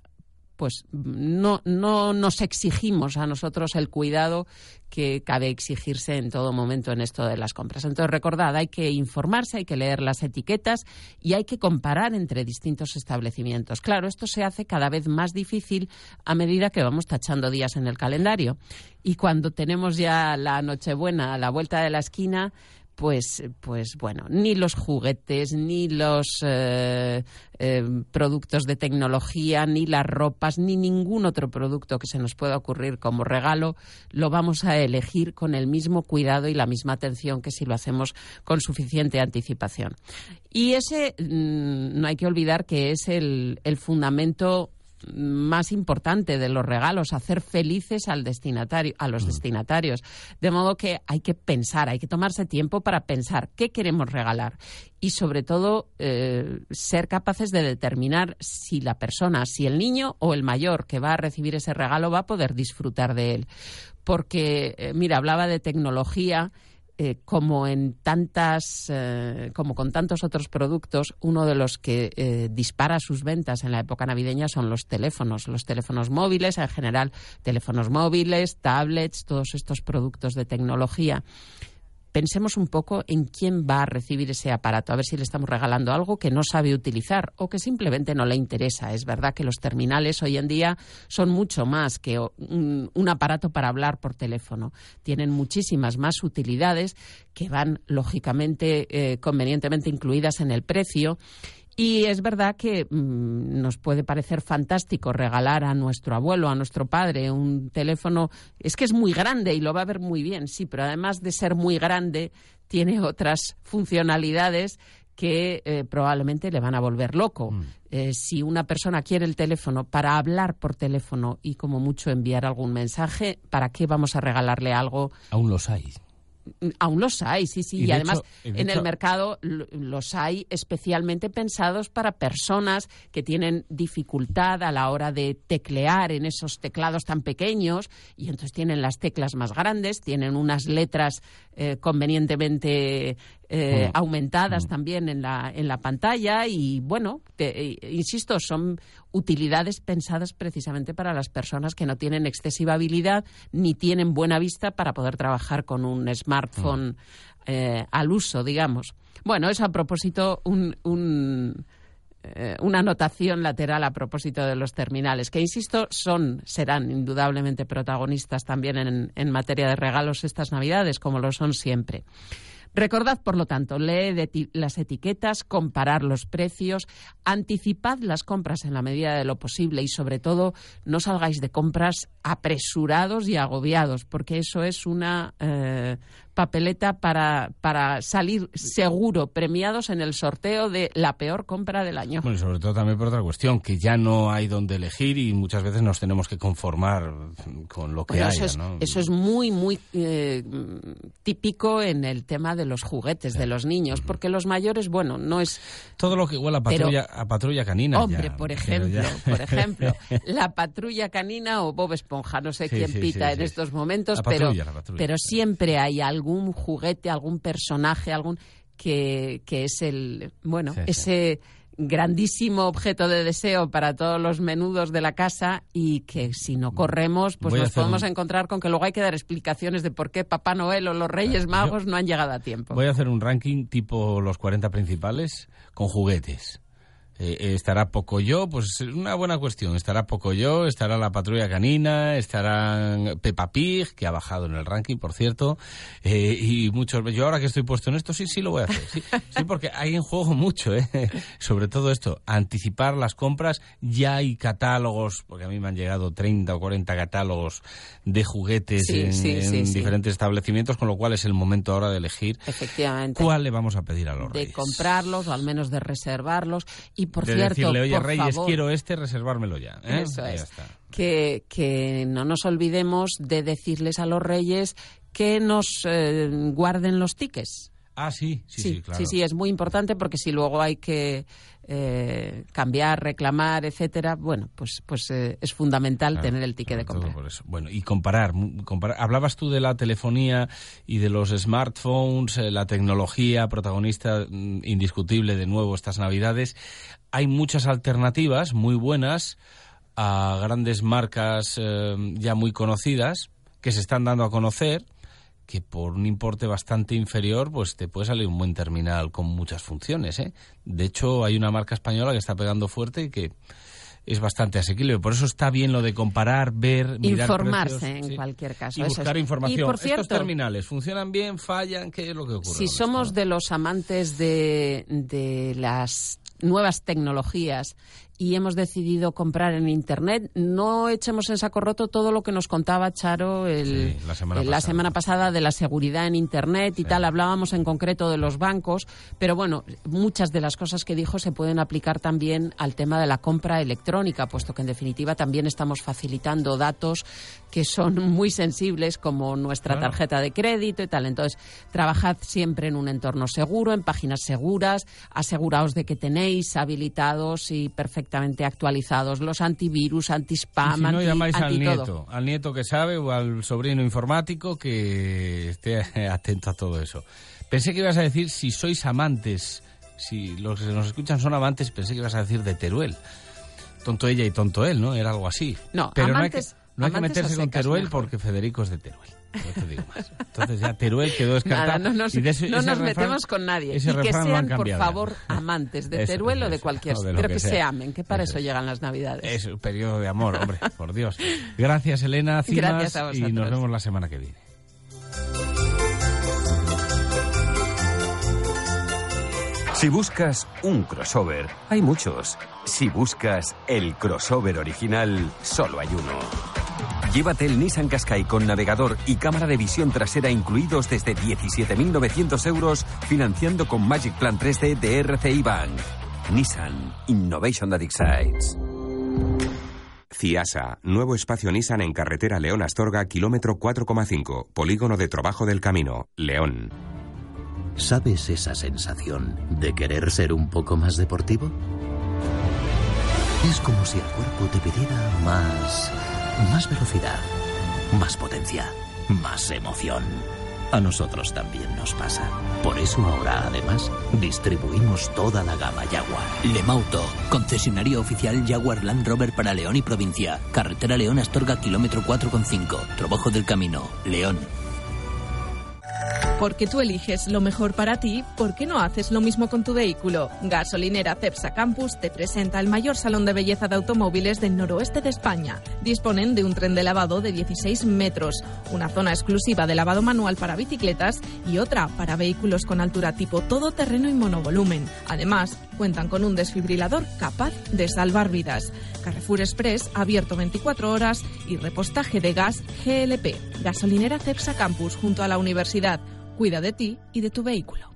pues no, no nos exigimos a nosotros el cuidado que cabe exigirse en todo momento en esto de las compras. Entonces, recordad, hay que informarse, hay que leer las etiquetas y hay que comparar entre distintos establecimientos. Claro, esto se hace cada vez más difícil a medida que vamos tachando días en el calendario. Y cuando tenemos ya la Nochebuena a la vuelta de la esquina, pues, pues bueno, ni los juguetes, ni los eh, eh, productos de tecnología, ni las ropas, ni ningún otro producto que se nos pueda ocurrir como regalo, lo vamos a elegir con el mismo cuidado y la misma atención que si lo hacemos con suficiente anticipación. Y ese, mm, no hay que olvidar que es el, el fundamento más importante de los regalos, hacer felices al destinatario, a los mm. destinatarios. De modo que hay que pensar, hay que tomarse tiempo para pensar qué queremos regalar y sobre todo eh, ser capaces de determinar si la persona, si el niño o el mayor que va a recibir ese regalo va a poder disfrutar de él. Porque, eh, mira, hablaba de tecnología eh, como en tantas, eh, como con tantos otros productos, uno de los que eh, dispara sus ventas en la época navideña son los teléfonos, los teléfonos móviles, en general teléfonos móviles, tablets, todos estos productos de tecnología pensemos un poco en quién va a recibir ese aparato, a ver si le estamos regalando algo que no sabe utilizar o que simplemente no le interesa. Es verdad que los terminales hoy en día son mucho más que un, aparato para hablar por teléfono. Tienen muchísimas más utilidades que van, lógicamente, eh, convenientemente incluidas en el precio y es verdad que mm, nos puede parecer fantástico regalar a nuestro abuelo, a nuestro padre, un teléfono. Es que es muy grande y lo va a ver muy bien, sí, pero además de ser muy grande, tiene otras funcionalidades que eh, probablemente le van a volver loco. Mm. Eh, si una persona quiere el teléfono para hablar por teléfono y como mucho enviar algún mensaje, ¿para qué vamos a regalarle algo? Aún los hay. Aún los hay, sí, sí. Y, además en el mercado los hay especialmente pensados para personas que tienen dificultad a la hora de teclear en esos teclados tan pequeños y entonces tienen las teclas más grandes, tienen unas letras eh, convenientemente eh, mm. aumentadas mm. también en la, en la pantalla y bueno, eh, insisto, son utilidades pensadas precisamente para las personas que no tienen excesiva habilidad ni tienen buena vista para poder trabajar con un smartphone mm. al uso, digamos. Bueno, eso a propósito, un, una anotación lateral a propósito de los terminales, que insisto, son, serán indudablemente protagonistas también en, en materia de regalos estas Navidades, como lo son siempre. Recordad, por lo tanto, leed las etiquetas, comparar los precios, anticipad las compras en la medida de lo posible y, sobre todo, no salgáis de compras apresurados y agobiados, porque eso es una eh, papeleta para, para salir seguro, premiados en el sorteo de la peor compra del año. Bueno, sobre todo también por otra cuestión, que ya no hay donde elegir y muchas veces nos tenemos que conformar con lo que hay. Eso, es, eso es muy, muy eh, típico en el tema de los juguetes de los niños, porque los mayores, bueno, no es... Todo lo que huele a patrulla, a patrulla canina. Hombre, por ejemplo, por ejemplo, (laughs) la patrulla canina o Bob Esponja, no sé quién pita en estos momentos, pero, pero siempre hay algo algún juguete, algún personaje, algún que, que es el, bueno, ese grandísimo objeto de deseo para todos los menudos de la casa y que si no corremos, pues nos podemos encontrar con que luego hay que dar explicaciones de por qué Papá Noel o los Reyes Magos no han llegado a tiempo. Voy a hacer un ranking tipo los 40 principales con juguetes. Eh, ¿Estará poco yo? Pues es una buena cuestión. ¿Estará poco yo? ¿Estará la patrulla canina? ¿Estará Peppa Pig, que ha bajado en el ranking, por cierto? Eh, y muchos... Yo ahora que estoy puesto en esto, sí, sí lo voy a hacer. Sí, sí porque hay en juego mucho, ¿eh? (laughs) Sobre todo esto, anticipar las compras. Ya hay catálogos, porque a mí me han llegado 30 o 40 catálogos de juguetes en, diferentes establecimientos, con lo cual es el momento ahora de elegir Efectivamente. cuál le vamos a pedir a los De comprarlos o al menos de reservarlos. Y por de cierto, decirle, oye, por Reyes, favor". quiero este, reservármelo ya. ¿eh? Eso es. ya está. que, que no nos olvidemos de decirles a los reyes que nos eh, guarden los tickets. Ah, sí, sí, sí, claro. sí, sí, es muy importante porque si luego hay que eh, cambiar, reclamar, etcétera, bueno, pues, pues eh, es fundamental Claro, tener el ticket de compra. todo por eso. Bueno, y comparar, comparar. Hablabas tú de la telefonía y de los smartphones, eh, la tecnología protagonista mm, indiscutible de nuevo estas Navidades. Hay muchas alternativas muy buenas a grandes marcas eh, ya muy conocidas que se están dando a conocer que por un importe bastante inferior, pues te puede salir un buen terminal con muchas funciones. ¿eh? De hecho, hay una marca española que está pegando fuerte y que es bastante asequible. Por eso está bien lo de comparar, ver, mirar Informarse precios, en sí. cualquier caso. y eso buscar es. información. Y por Estos terminales funcionan bien, fallan, ¿qué es lo que ocurre? si somos de los amantes de, de las nuevas tecnologías y hemos decidido comprar en Internet, no echemos en saco roto todo lo que nos contaba Charo el, Sí, la semana pasada. semana pasada de la seguridad en Internet y tal. Hablábamos en concreto de los bancos, pero bueno, muchas de las cosas que dijo se pueden aplicar también al tema de la compra electrónica, puesto que en definitiva también estamos facilitando datos que son muy sensibles como nuestra tarjeta de crédito y tal. Entonces, trabajad siempre en un entorno seguro, en páginas seguras, aseguraos de que tenéis habilitados y perfectamente actualizados los antivirus, anti-spam, si no anti, llamáis al todo. nieto, al nieto que sabe o al sobrino informático que esté (laughs) atento a todo eso. Pensé que ibas a decir si sois amantes, si los que nos escuchan son amantes, pensé que ibas a decir de Teruel. Tonto ella y tonto él, ¿no? Era algo así. No, Pero amantes- no hay que, no hay que meterse con Teruel mejor. porque Federico es de Teruel. No te digo más. Entonces ya Teruel quedó descartado. Nada, no nos, y de ese- no ese nos refrán- metemos con nadie. Y que sean, por favor, amantes de (laughs) Eso, Teruel o de cualquier o de lo pero que que, se amen, que para Eso eso, es. llegan las Navidades. Es un periodo de amor, hombre, (laughs) por Dios. Gracias, Elena Cimas, (laughs) Gracias a y nos vosotros. vemos la semana que viene. Si buscas un crossover, hay muchos. Si buscas el crossover original, solo hay uno. Llévate el Nissan Qashqai con navegador y cámara de visión trasera incluidos desde 17.900 euros, financiando con Magic Plan 3D de RCI Bank. Nissan Innovation that excites. CIASA, nuevo espacio Nissan en carretera León Astorga, kilómetro 4,5, polígono de trabajo del camino, León. ¿Sabes esa sensación de querer ser un poco más deportivo? Es como si el cuerpo te pidiera más... más velocidad, más potencia, más emoción. A nosotros también nos pasa. Por eso ahora, además, distribuimos toda la gama Jaguar. Lemauto, concesionario oficial Jaguar Land Rover para León y provincia. Carretera León Astorga, kilómetro 4,5. Trabajo del camino, León. Porque tú eliges lo mejor para ti, ¿por qué no haces lo mismo con tu vehículo? Gasolinera Cepsa Campus te presenta el mayor salón de belleza de automóviles del noroeste de España. Disponen de un tren de lavado de 16 metros, una zona exclusiva de lavado manual para bicicletas y otra para vehículos con altura tipo todoterreno y monovolumen. Además, cuentan con un desfibrilador capaz de salvar vidas. Carrefour Express abierto 24 horas y repostaje de gas GLP. Gasolinera Cepsa Campus junto a la universidad. Cuida de ti y de tu vehículo.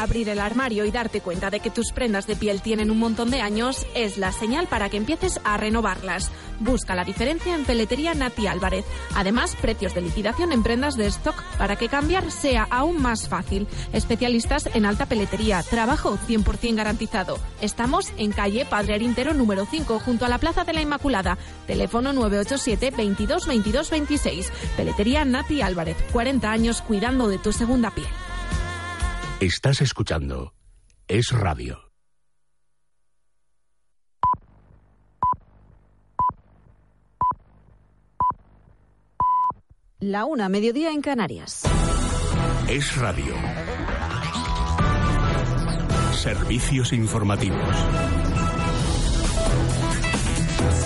Abrir el armario y darte cuenta de que tus prendas de piel tienen un montón de años es la señal para que empieces a renovarlas. Busca la diferencia en Peletería Nati Álvarez. Además, precios de liquidación en prendas de stock para que cambiar sea aún más fácil. Especialistas en alta peletería, trabajo 100% garantizado. Estamos en calle Padre Arintero número 5 junto a la Plaza de la Inmaculada. Teléfono 987 22 22 26. Peletería Nati Álvarez. 40 años cuidando de tu segunda piel. Estás escuchando Es Radio. La una, mediodía en Canarias. Es Radio. Servicios informativos.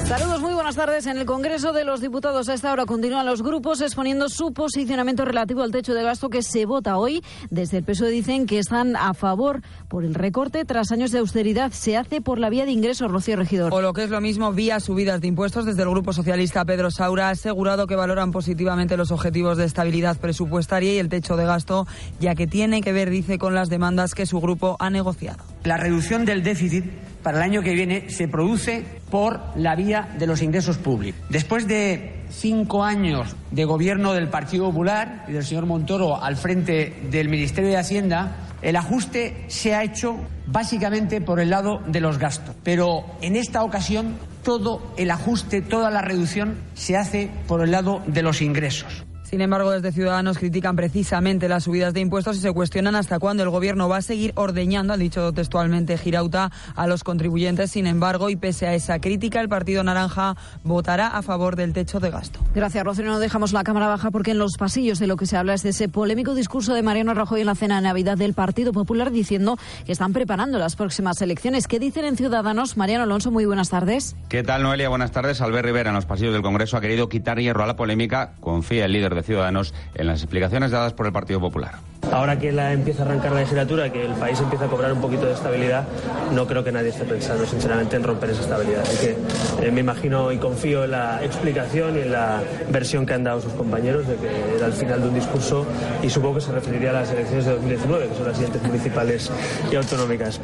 Saludos, muy buenas tardes. En el Congreso de los Diputados a esta hora continúan los grupos exponiendo su posicionamiento relativo al techo de gasto que se vota hoy. Desde el PSOE dicen que están a favor por el recorte tras años de austeridad. Se hace por la vía de ingresos, Rocío Regidor. O lo que es lo mismo, vía subidas de impuestos. Desde el Grupo Socialista, Pedro Saura ha asegurado que valoran positivamente los objetivos de estabilidad presupuestaria y el techo de gasto, ya que tiene que ver, dice, con las demandas que su grupo ha negociado. La reducción del déficit para el año que viene se produce por la vía de los ingresos públicos. Después de cinco años de gobierno del Partido Popular y del señor Montoro al frente del Ministerio de Hacienda, el ajuste se ha hecho básicamente por el lado de los gastos. Pero en esta ocasión todo el ajuste, toda la reducción se hace por el lado de los ingresos. Sin embargo, desde Ciudadanos critican precisamente las subidas de impuestos y se cuestionan hasta cuándo el Gobierno va a seguir ordeñando, han dicho textualmente Girauta, a los contribuyentes. Sin embargo, y pese a esa crítica, el Partido Naranja votará a favor del techo de gasto. Gracias, Rocío. No dejamos la cámara baja porque en los pasillos de lo que se habla es de ese polémico discurso de Mariano Rajoy en la cena de Navidad del Partido Popular diciendo que están preparando las próximas elecciones. ¿Qué dicen en Ciudadanos? Mariano Alonso, muy buenas tardes. ¿Qué tal, Noelia? Buenas tardes. Albert Rivera en los pasillos del Congreso ha querido quitar hierro a la polémica. Confía el líder de Ciudadanos en las explicaciones dadas por el Partido Popular. Ahora que la empieza a arrancar la legislatura, que el país empieza a cobrar un poquito de estabilidad, no creo que nadie esté pensando sinceramente en romper esa estabilidad. Así que eh, me imagino y confío en la explicación y en la versión que han dado sus compañeros de que era el final de un discurso y supongo que se referiría a las elecciones de 2019, que son las siguientes municipales y autonómicas.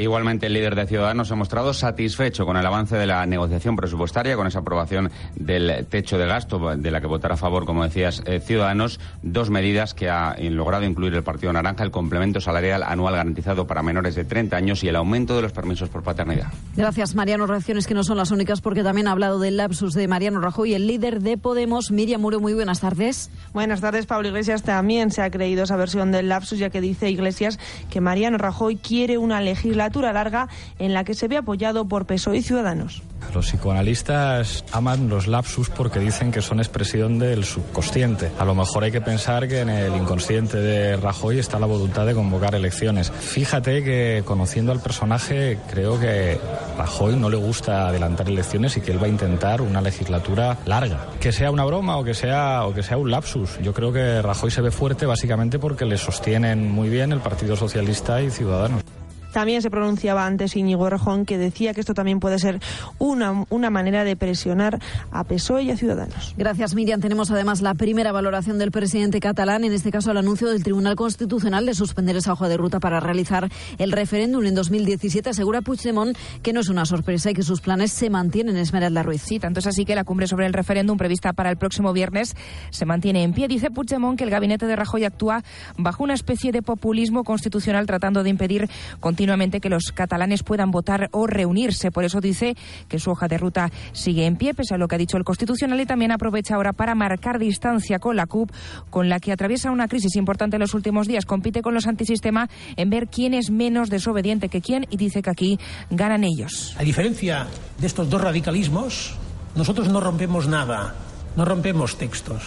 Igualmente, el líder de Ciudadanos se ha mostrado satisfecho con el avance de la negociación presupuestaria, con esa aprobación del techo de gasto, de la que votará a favor, como decías, eh, Ciudadanos. Dos medidas que ha logrado incluir el Partido Naranja, el complemento salarial anual garantizado para menores de 30 años y el aumento de los permisos por paternidad. Gracias, Mariano. Reacciones que no son las únicas, porque también ha hablado del lapsus de Mariano Rajoy, el líder de Podemos. Miriam Muro, muy buenas tardes. Buenas tardes, Pablo Iglesias. También se ha creído esa versión del lapsus, ya que dice Iglesias que Mariano Rajoy quiere una larga en la que se ve apoyado por PSOE y Ciudadanos. Los psicoanalistas aman los lapsus porque dicen que son expresión del subconsciente. A lo mejor hay que pensar que en el inconsciente de Rajoy está la voluntad de convocar elecciones. Fíjate que conociendo al personaje creo que Rajoy no le gusta adelantar elecciones y que él va a intentar una legislatura larga. Que sea una broma o que sea o que sea un lapsus. Yo creo que Rajoy se ve fuerte básicamente porque le sostienen muy bien el Partido Socialista y Ciudadanos. También se pronunciaba antes Íñigo Errejón que decía que esto también puede ser una, una manera de presionar a PSOE y a Ciudadanos. Gracias, Miriam. Tenemos además la primera valoración del presidente catalán, en este caso el anuncio del Tribunal Constitucional de suspender esa hoja de ruta para realizar el referéndum en 2017. Asegura Puigdemont que no es una sorpresa y que sus planes se mantienen, Esmeralda Ruiz. Sí, tanto es así que la cumbre sobre el referéndum prevista para el próximo viernes se mantiene en pie. Dice Puigdemont que el gabinete de Rajoy actúa bajo una especie de populismo constitucional tratando de impedir continuamente que los catalanes puedan votar o reunirse. Por eso dice que su hoja de ruta sigue en pie, pese a lo que ha dicho el Constitucional, y también aprovecha ahora para marcar distancia con la CUP, con la que atraviesa una crisis importante en los últimos días. Compite con los antisistema en ver quién es menos desobediente que quién y dice que aquí ganan ellos. A diferencia de estos dos radicalismos, nosotros no rompemos nada, no rompemos textos,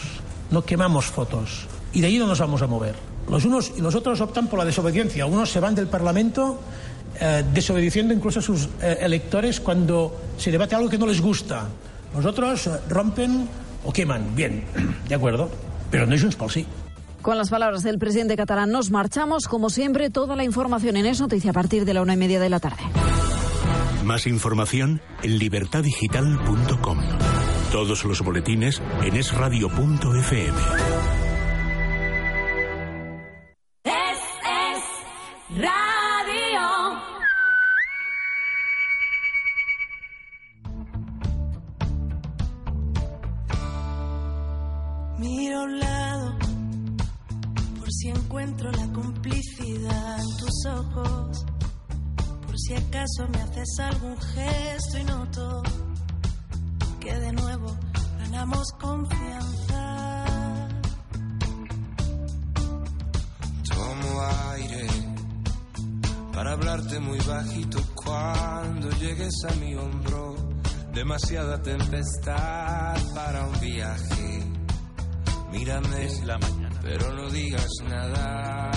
no quemamos fotos y de ahí no nos vamos a mover. Los unos y los otros optan por la desobediencia. Unos se van del Parlamento eh, desobedeciendo incluso a sus eh, electores cuando se debate algo que no les gusta. Los otros eh, rompen o queman. Bien, (clears throat) de acuerdo. Pero no es un sí. Con las palabras del presidente catalán nos marchamos. Como siempre, toda la información en Es Noticia a partir de la una y media de la tarde. Más información en libertadigital.com. Todos los boletines en esradio.fm. encuentro la complicidad en tus ojos. Por si acaso me haces algún gesto y noto que de nuevo ganamos confianza. Tomo aire para hablarte muy bajito cuando llegues a mi hombro. Demasiada tempestad para un viaje. Mírame, la mañana. Pero no digas nada.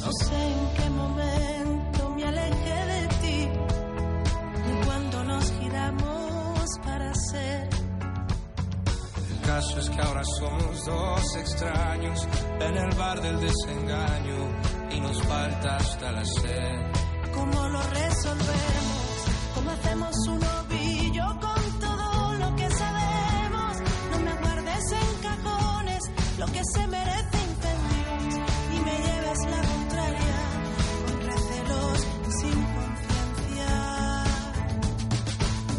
No sé en qué momento me alejé de ti y cuando nos giramos para ser el caso es que ahora somos dos extraños en el bar del desengaño y nos falta hasta la sed. ¿Cómo lo resolvemos? ¿Cómo hacemos un ovillo que se merece incendios y me llevas la contraria con recelos sin conciencia.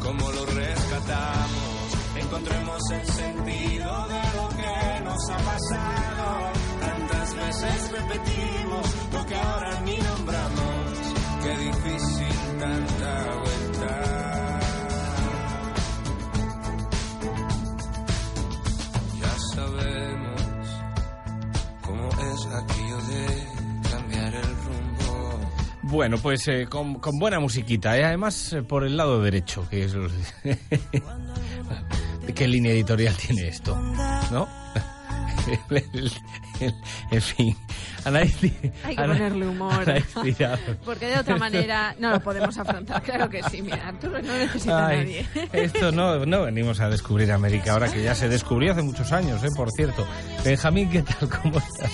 Como lo rescatamos? Encontremos el sentido de lo que nos ha pasado. Tantas veces repetimos lo que ahora ni nombramos. Qué difícil tanta vuelta. Bueno, pues eh, con, con buena musiquita, ¿eh? además eh, por el lado derecho, que es... (laughs) ¿Qué línea editorial tiene esto? ¿No? (laughs) En fin, Anaís, Hay que ponerle humor. Porque de otra manera no lo podemos afrontar. Claro que sí, mira, Arturo no necesita a Ay, nadie. Esto no, no venimos a descubrir América ahora que ya se descubrió hace muchos años, ¿eh? por cierto. Benjamín, ¿qué tal? ¿Cómo estás?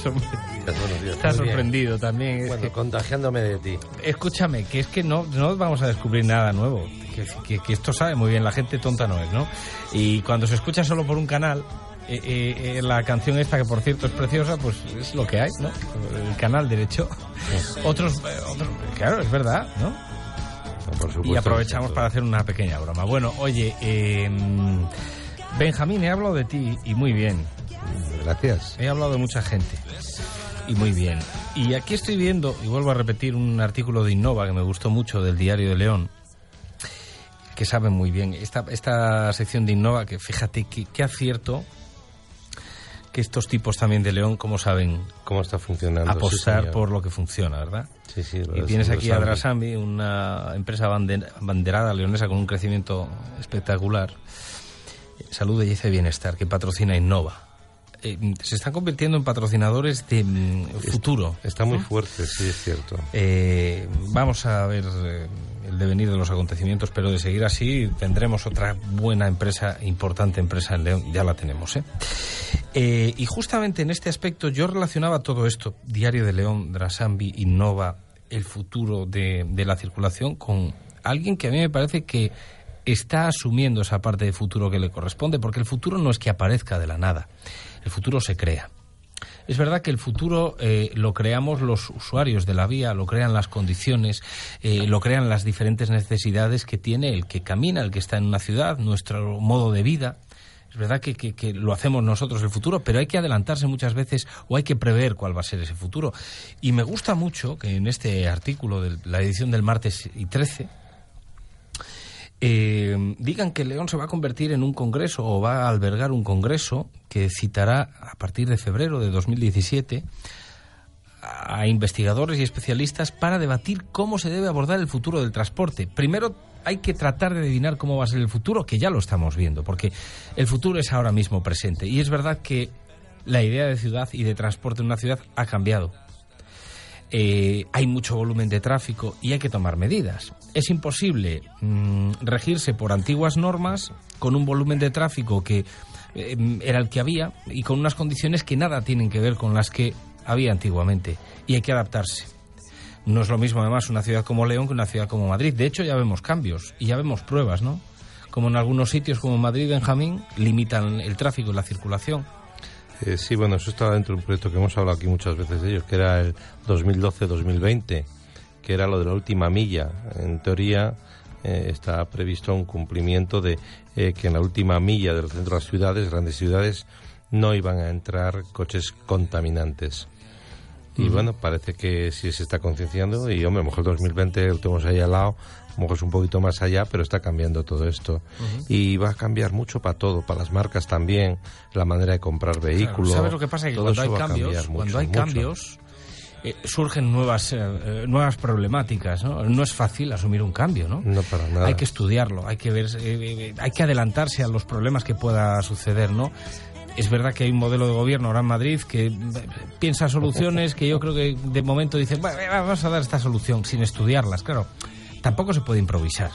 bien. sorprendido también. es Bueno, que- contagiándome de ti. Escúchame, que es que no, no vamos a descubrir nada nuevo. Que, que- que esto sabe muy bien, la gente tonta no es, ¿no? Y cuando se escucha solo por un canal, eh, eh, eh, la canción esta, que por cierto es preciosa, pues es lo que hay, ¿no? El canal derecho. Otros, otros- claro, es verdad, ¿no? Por supuesto. Y aprovechamos para hacer una pequeña broma. Bueno, oye, eh, Benjamín, he hablado de ti y muy bien. Gracias. He hablado de mucha gente y muy bien. Y aquí estoy viendo, y vuelvo a repetir, un artículo de Innova que me gustó mucho del Diario de León, que sabe muy bien. Esta, esta sección de Innova, que fíjate qué acierto que estos tipos también de León, cómo saben cómo está funcionando. apostar por lo que funciona, ¿verdad? Sí, sí. lo Y es- tienes aquí a. Drasambi, una empresa bande- banderada leonesa con un crecimiento espectacular. Salud, Belleza y Bienestar, que patrocina Innova. Eh, se están convirtiendo en patrocinadores de mm, futuro. Está muy ¿no? fuerte, sí, es cierto. Eh, vamos a ver eh, el devenir de los acontecimientos, pero de seguir así tendremos otra buena empresa, importante empresa en León, ya la tenemos. ¿eh? Eh, y justamente en este aspecto yo relacionaba todo esto, Diario de León, Drasambi, Innova, el futuro de, de la circulación, con alguien que a mí me parece que está asumiendo esa parte de futuro que le corresponde, porque el futuro no es que aparezca de la nada, el futuro se crea. Es verdad que el futuro eh, lo creamos los usuarios de la vía, lo crean las condiciones, eh, lo crean las diferentes necesidades que tiene el que camina, el que está en una ciudad, nuestro modo de vida. Es verdad que, que- que lo hacemos nosotros el futuro, pero hay que adelantarse muchas veces o hay que prever cuál va a ser ese futuro. Y me gusta mucho que en este artículo de la edición del martes y 13 eh, digan que León se va a convertir en un congreso o va a albergar un congreso que citará a partir de febrero de 2017 a investigadores y especialistas para debatir cómo se debe abordar el futuro del transporte. Primero hay que tratar de adivinar cómo va a ser el futuro, que ya lo estamos viendo, porque el futuro es ahora mismo presente. Y es verdad que la idea de ciudad y de transporte en una ciudad ha cambiado. Eh, hay mucho volumen de tráfico y hay que tomar medidas. Es imposible mm, regirse por antiguas normas con un volumen de tráfico que eh, era el que había y con unas condiciones que nada tienen que ver con las que había antiguamente. Y hay que adaptarse. No es lo mismo además una ciudad como León que una ciudad como Madrid. De hecho ya vemos cambios y ya vemos pruebas, ¿no? Como en algunos sitios como Madrid, Benjamín, limitan el tráfico y la circulación. Eh, sí, bueno, eso estaba dentro de un proyecto que hemos hablado aquí muchas veces de ellos, que era el 2012-2020, que era lo de la última milla. En teoría eh, está previsto un cumplimiento de eh, que en la última milla del centro de las ciudades, grandes ciudades, no iban a entrar coches contaminantes. Y Ujú. bueno, parece que sí se está concienciando y, hombre, a lo mejor 2020 lo tenemos ahí al lado, a lo mejor es un poquito más allá, pero está cambiando todo esto. Ujú. Y va a cambiar mucho para todo, para las marcas también, la manera de comprar vehículos. ¿Sabes lo que pasa? Que cuando hay cambios, mucho, cuando hay mucho. cambios eh, surgen nuevas eh, nuevas problemáticas, ¿no? No es fácil asumir un cambio, ¿no? No para nada. Hay que estudiarlo, hay que ver, eh, eh, hay que adelantarse a los problemas que pueda suceder, ¿no? Es verdad que hay un modelo de gobierno ahora en Madrid que piensa soluciones que yo creo que de momento dice, "Bueno, vamos a dar esta solución sin estudiarlas, claro. Tampoco se puede improvisar.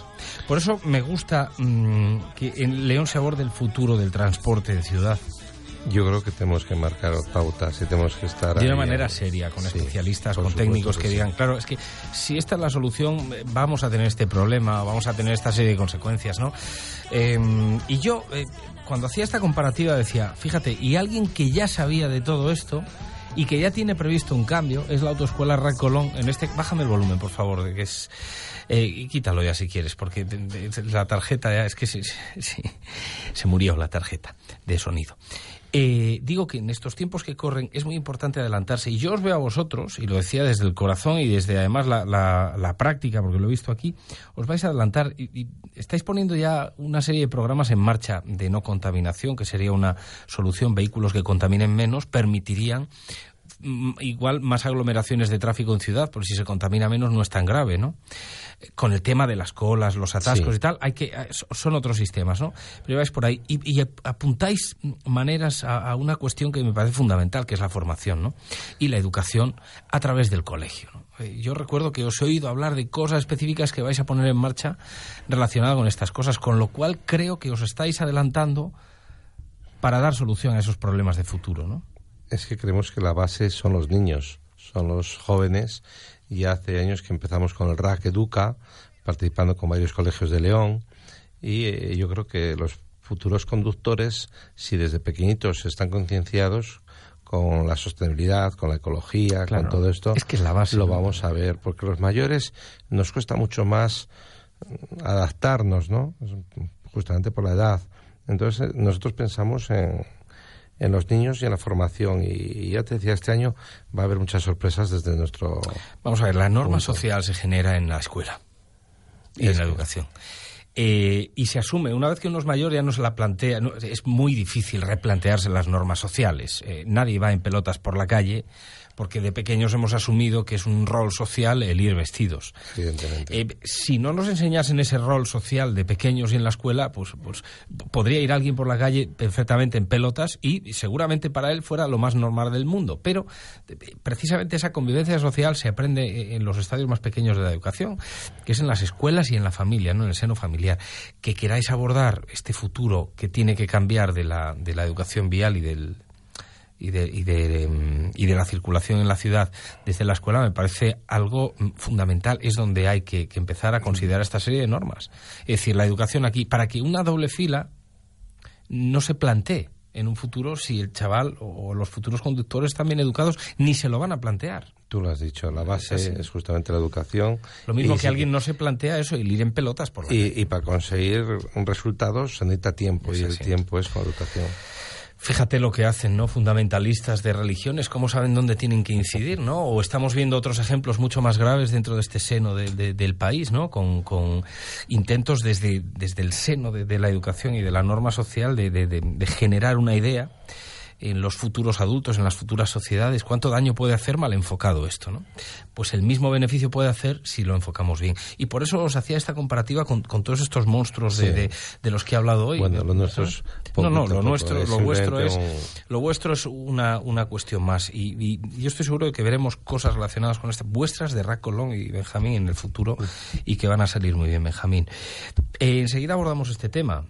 Por eso me gusta mm, que en León se aborde el futuro del transporte de ciudad. Yo creo que tenemos que marcar pautas y tenemos que estar De una manera seria, con sí, especialistas, con técnicos que, sí. digan, claro, es que si esta es la solución, vamos a tener este problema, vamos a tener esta serie de consecuencias, ¿no? Eh, y yo, eh, cuando hacía esta comparativa, decía, fíjate, y alguien que ya sabía de todo esto y que ya tiene previsto un cambio es la autoescuela Ray Colón. En este, bájame el volumen, por favor, de que es. eh, y quítalo ya si quieres, porque la tarjeta ya es que sí, sí, se murió la tarjeta de sonido. Eh, digo que en estos tiempos que corren es muy importante adelantarse. Y yo os veo a vosotros, y lo decía desde el corazón y desde además la, la, práctica, porque lo he visto aquí, os vais a adelantar y, estáis poniendo ya una serie de programas en marcha de no contaminación, que sería una solución. Vehículos que contaminen menos permitirían mm, igual más aglomeraciones de tráfico en ciudad, porque si se contamina menos no es tan grave, ¿no? Con el tema de las colas, los atascos y tal, hay que eh, son otros sistemas, ¿no? Pero vais por ahí y, apuntáis maneras a, una cuestión que me parece fundamental, que es la formación, ¿no? Y la educación a través del colegio. Eh, yo recuerdo que os he oído hablar de cosas específicas que vais a poner en marcha relacionadas con estas cosas, con lo cual creo que os estáis adelantando para dar solución a esos problemas de futuro, ¿no? Es que creemos que la base son los niños, son los jóvenes y hace años que empezamos con el RAC Educa, participando con varios colegios de León, y eh, yo creo que los futuros conductores, si desde pequeñitos están concienciados con la sostenibilidad, con la ecología, con todo esto, es que es la base, lo vamos a ver, porque los mayores nos cuesta mucho más mm, adaptarnos, ¿no? Justamente por la edad. Entonces, nosotros pensamos en, en los niños y en la formación. Y, ya te decía, este año va a haber muchas sorpresas desde nuestro... Vamos a ver, la norma social se genera en la escuela y en la educación. Eh, y se asume, una vez que uno es mayor ya no se la plantea, es muy difícil replantearse las normas sociales. Eh, nadie va en pelotas por la calle porque de pequeños hemos asumido que es un rol social el ir vestidos. Eh, si no nos enseñasen ese rol social de pequeños y en la escuela, pues, pues podría ir alguien por la calle perfectamente en pelotas y seguramente para él fuera lo más normal del mundo. Pero eh, precisamente esa convivencia social se aprende eh, en los estadios más pequeños de la educación, que es en las escuelas y en la familia, no en el seno familiar. Que queráis abordar este futuro que tiene que cambiar de la, de la educación vial y del y de, y de, y de la circulación en la ciudad desde la escuela me parece algo fundamental. Es donde hay que, empezar a considerar esta serie de normas. Es decir, la educación aquí, para que una doble fila no se plantee en un futuro si el chaval o los futuros conductores están bien educados, ni se lo van a plantear. Tú lo has dicho, la base es, justamente la educación. Lo mismo que alguien no se plantea eso, y ir en pelotas por la y, y, para conseguir un resultado se necesita tiempo, y el tiempo es con educación. Fíjate lo que hacen, ¿no? Fundamentalistas de religiones, cómo saben dónde tienen que incidir, ¿no? O estamos viendo otros ejemplos mucho más graves dentro de este seno del país, ¿no? Con, intentos desde, desde el seno de, la educación y de la norma social de generar una idea en los futuros adultos, en las futuras sociedades, cuánto daño puede hacer mal enfocado esto, ¿no? Pues el mismo beneficio puede hacer si lo enfocamos bien. Y por eso os hacía esta comparativa con, todos estos monstruos de, de, los que he hablado hoy. Bueno, lo nuestro es No, no, lo nuestro, lo vuestro es, lo vuestro es una, una cuestión más. Y, yo estoy seguro de que veremos cosas relacionadas con estas vuestras de Rack Colón y Benjamín en el futuro y que van a salir muy bien, Benjamín. Eh, enseguida abordamos este tema.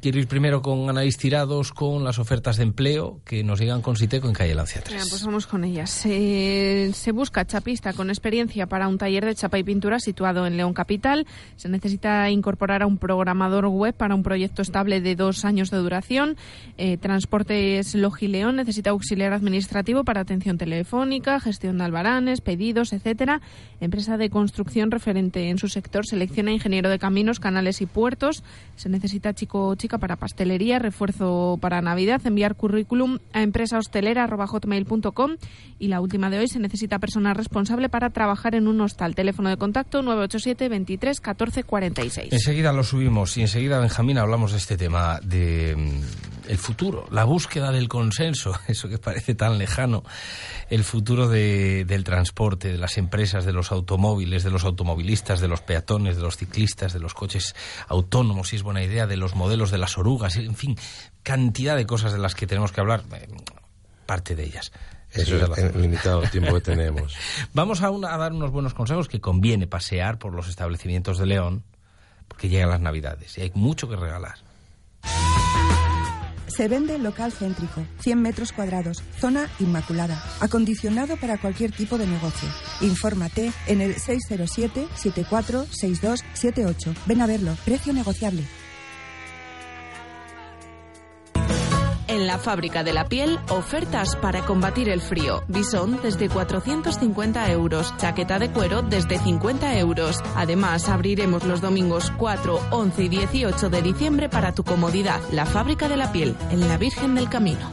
Quiero ir primero con Anaís Tirados con las ofertas de empleo que nos llegan con Siteco en calle Lancia 3. pues vamos con ellas. se busca chapista con experiencia para un taller de chapa y pintura situado en León Capital. Se necesita incorporar a un programador web para un proyecto estable de dos años de duración. Eh, Transportes Logileón necesita auxiliar administrativo para atención telefónica, gestión de albaranes, pedidos, etcétera. Empresa de construcción referente en su sector selecciona ingeniero de caminos, canales y puertos. Se necesita chico chica para pastelería, refuerzo para Navidad, enviar currículum a empresahostelera.hotmail.com y la última de hoy se necesita persona responsable para trabajar en un hostal. Teléfono de contacto 987 23 14 46. Enseguida lo subimos y enseguida, Benjamín, hablamos de este tema de el futuro, la búsqueda del consenso, (laughs) eso que parece tan lejano, el futuro del transporte, de las empresas, de los automóviles, de los automovilistas, de los peatones, de los ciclistas, de los coches autónomos, si es buena idea, de los modelos de las orugas, en fin, cantidad de cosas de las que tenemos que hablar, eh, parte de ellas. Eso es el limitado tiempo que tenemos. (laughs) Vamos a, a, dar unos buenos consejos que conviene pasear por los establecimientos de León, porque llegan las Navidades y hay mucho que regalar. Se vende local céntrico, 100 metros cuadrados, zona inmaculada, acondicionado para cualquier tipo de negocio. Infórmate en el 607-746278. Ven a verlo, precio negociable. En la fábrica de la piel, ofertas para combatir el frío. Bisón desde 450 euros. Chaqueta de cuero desde 50 euros. Además, abriremos los domingos 4, 11 y 18 de diciembre para tu comodidad. La fábrica de la piel, en la Virgen del Camino.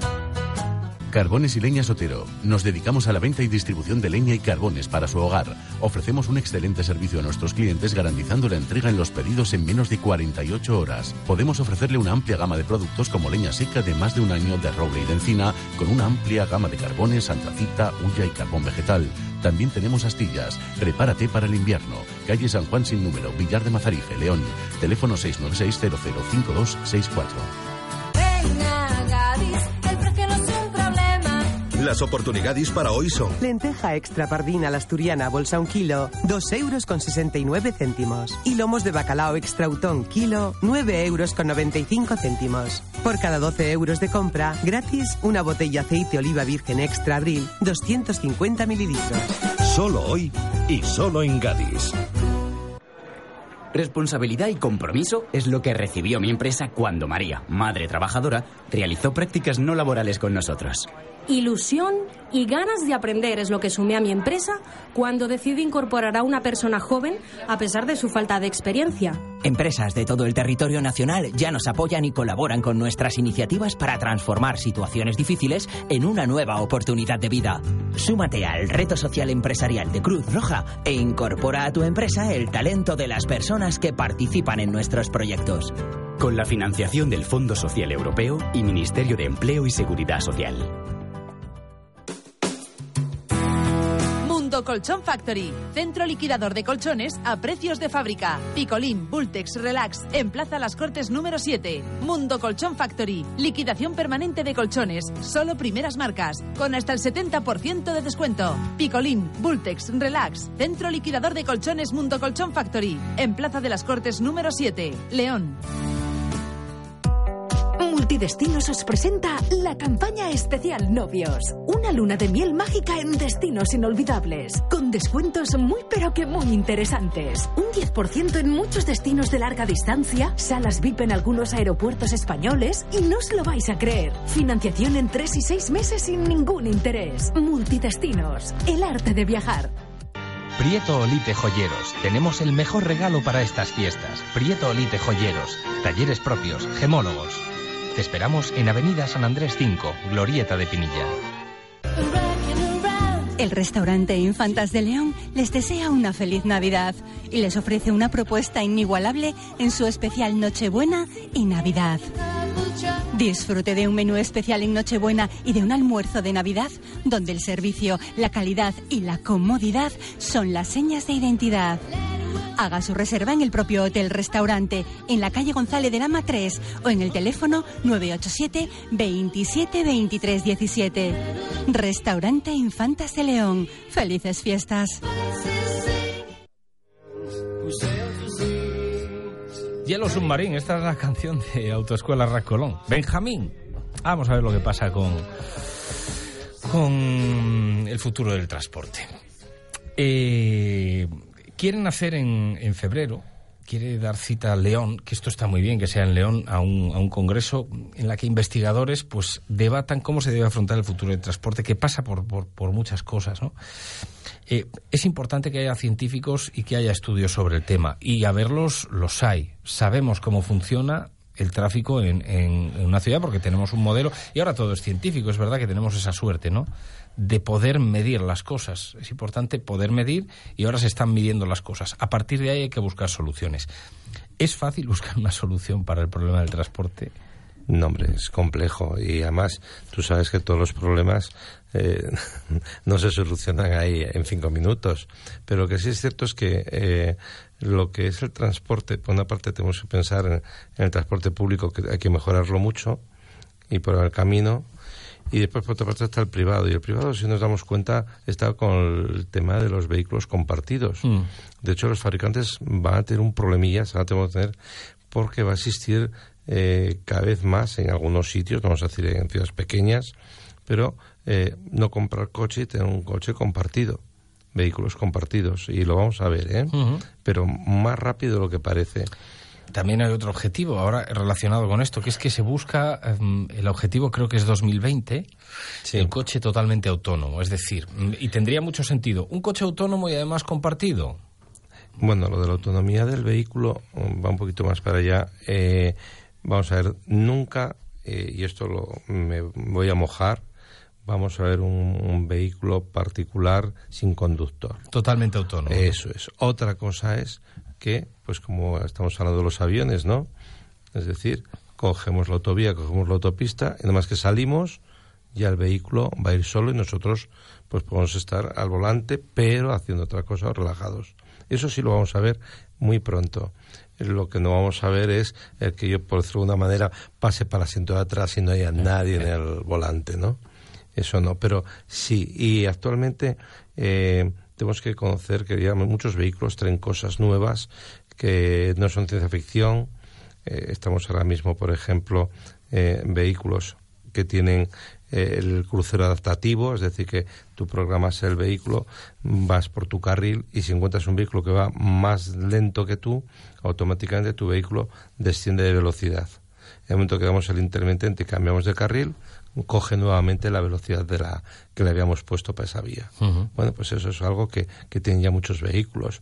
Carbones y Leñas Otero. Nos dedicamos a la venta y distribución de leña y carbones para su hogar. Ofrecemos un excelente servicio a nuestros clientes garantizando la entrega en los pedidos en menos de 48 horas. Podemos ofrecerle una amplia gama de productos como leña seca de más de un año de roble y de encina, con una amplia gama de carbones, antracita, hulla y carbón vegetal. También tenemos astillas. Prepárate para el invierno. Calle San Juan sin número, Villar de Mazarife, León. Teléfono 696 005264. Las oportunidades para hoy son Lenteja extra pardina la asturiana bolsa un kilo, 2 euros con 69 céntimos. Y lomos de bacalao extra utón kilo, 9 euros con 95 céntimos. Por cada 12 euros de compra, gratis una botella aceite oliva virgen extra abril, 250 mililitros. solo hoy y solo en Gadis. Responsabilidad y compromiso es lo que recibió mi empresa cuando María, madre trabajadora, realizó prácticas no laborales con nosotros. Ilusión y ganas de aprender es lo que sumé a mi empresa cuando decidí incorporar a una persona joven a pesar de su falta de experiencia. Empresas de todo el territorio nacional ya nos apoyan y colaboran con nuestras iniciativas para transformar situaciones difíciles en una nueva oportunidad de vida. Súmate al reto social empresarial de Cruz Roja e incorpora a tu empresa el talento de las personas que participan en nuestros proyectos. Con la financiación del Fondo Social Europeo y Ministerio de Empleo y Seguridad Social. Colchón Factory, centro liquidador de colchones a precios de fábrica. Picolín, Bultex, Relax, en Plaza Las Cortes número 7. Mundo Colchón Factory, liquidación permanente de colchones, solo primeras marcas, con hasta el 70% de descuento. Picolín, Bultex, Relax, centro liquidador de colchones Mundo Colchón Factory, en Plaza de las Cortes número 7, León. Multidestinos os presenta la campaña especial Novios. Una luna de miel mágica en destinos inolvidables. Con descuentos muy pero que muy interesantes. Un 10% en muchos destinos de larga distancia, salas VIP en algunos aeropuertos españoles y no os lo vais a creer. Financiación en 3 y 6 meses sin ningún interés. Multidestinos. El arte de viajar. Prieto Olite Joyeros. Tenemos el mejor regalo para estas fiestas. Prieto Olite Joyeros. Talleres propios, gemólogos. Te esperamos en Avenida San Andrés 5, Glorieta de Pinilla. El restaurante Infantas de León les desea una feliz Navidad y les ofrece una propuesta inigualable en su especial Nochebuena y Navidad. Disfrute de un menú especial en Nochebuena y de un almuerzo de Navidad donde el servicio, la calidad y la comodidad son las señas de identidad. Haga su reserva en el propio hotel restaurante en la calle González de Lama 3 o en el teléfono 987 27 23 17. Restaurante Infantas de León. Felices fiestas. Hielo Submarín, esta es la canción de Autoescuela Racolón. Benjamín. Vamos a ver lo que pasa con, con el futuro del transporte. Eh, quieren hacer en, en febrero, quiere dar cita a León, que esto está muy bien, que sea en León, a un, a un congreso en la que investigadores pues debatan cómo se debe afrontar el futuro del transporte, que pasa por, por, por muchas cosas, ¿no? Eh, es importante que haya científicos y que haya estudios sobre el tema. Y a verlos los hay. Sabemos cómo funciona el tráfico en, en, en, una ciudad porque tenemos un modelo. Y ahora todo es científico, es verdad que tenemos esa suerte, ¿no? De poder medir las cosas. Es importante poder medir y ahora se están midiendo las cosas. A partir de ahí hay que buscar soluciones. ¿Es fácil (laughs) buscar una solución para el problema del transporte? No, hombre, es complejo y además tú sabes que todos los problemas eh, (laughs) no se solucionan ahí en cinco minutos. Pero lo que sí es cierto es que eh, lo que es el transporte, por una parte tenemos que pensar en, en, el transporte público, que hay que mejorarlo mucho y por el camino. Y después, por otra parte, está el privado. Y el privado, si nos damos cuenta, está con el tema de los vehículos compartidos. Mm. De hecho, los fabricantes van a tener un problemilla, se van a tener, porque va a existir eh, cada vez más en algunos sitios, vamos a decir en ciudades pequeñas, pero eh, no comprar coche y tener un coche compartido, vehículos compartidos, y lo vamos a ver, ¿eh? Uh -huh. pero más rápido de lo que parece. También hay otro objetivo ahora relacionado con esto, que es que se busca, em, el objetivo creo que es 2020, el coche totalmente autónomo. Es decir, mm, y tendría mucho sentido, un coche autónomo y además compartido. Bueno, lo de la autonomía del vehículo mm, va un poquito más para allá. Eh, vamos a ver, nunca, eh, y esto lo, me voy a mojar, vamos a ver un, un vehículo particular sin conductor. Totalmente autónomo. Eso es. Otra cosa es que, pues como estamos hablando de los aviones, ¿no? Es decir, cogemos la autovía, cogemos la autopista, y nada más que salimos, ya el vehículo va a ir solo y nosotros pues podemos estar al volante, pero haciendo otra cosa, relajados. Eso sí lo vamos a ver muy pronto. Lo que no vamos a ver es el que yo, por decirlo de manera, pase para asiento de atrás y no haya nadie en el volante, ¿no? Eso no, pero sí. Y actualmente eh, tenemos que conocer que digamos, muchos vehículos traen cosas nuevas que no son ciencia ficción. Eh, estamos ahora mismo, por ejemplo, eh, vehículos que tienen eh, el crucero adaptativo, es decir, que tú programas el vehículo, vas por tu carril y si encuentras un vehículo que va más lento que tú, automáticamente tu vehículo desciende de velocidad. En el momento que damos el intermitente y cambiamos de carril, coge nuevamente la velocidad de la que le habíamos puesto para esa vía. Bueno, pues eso es algo que, que tienen ya muchos vehículos.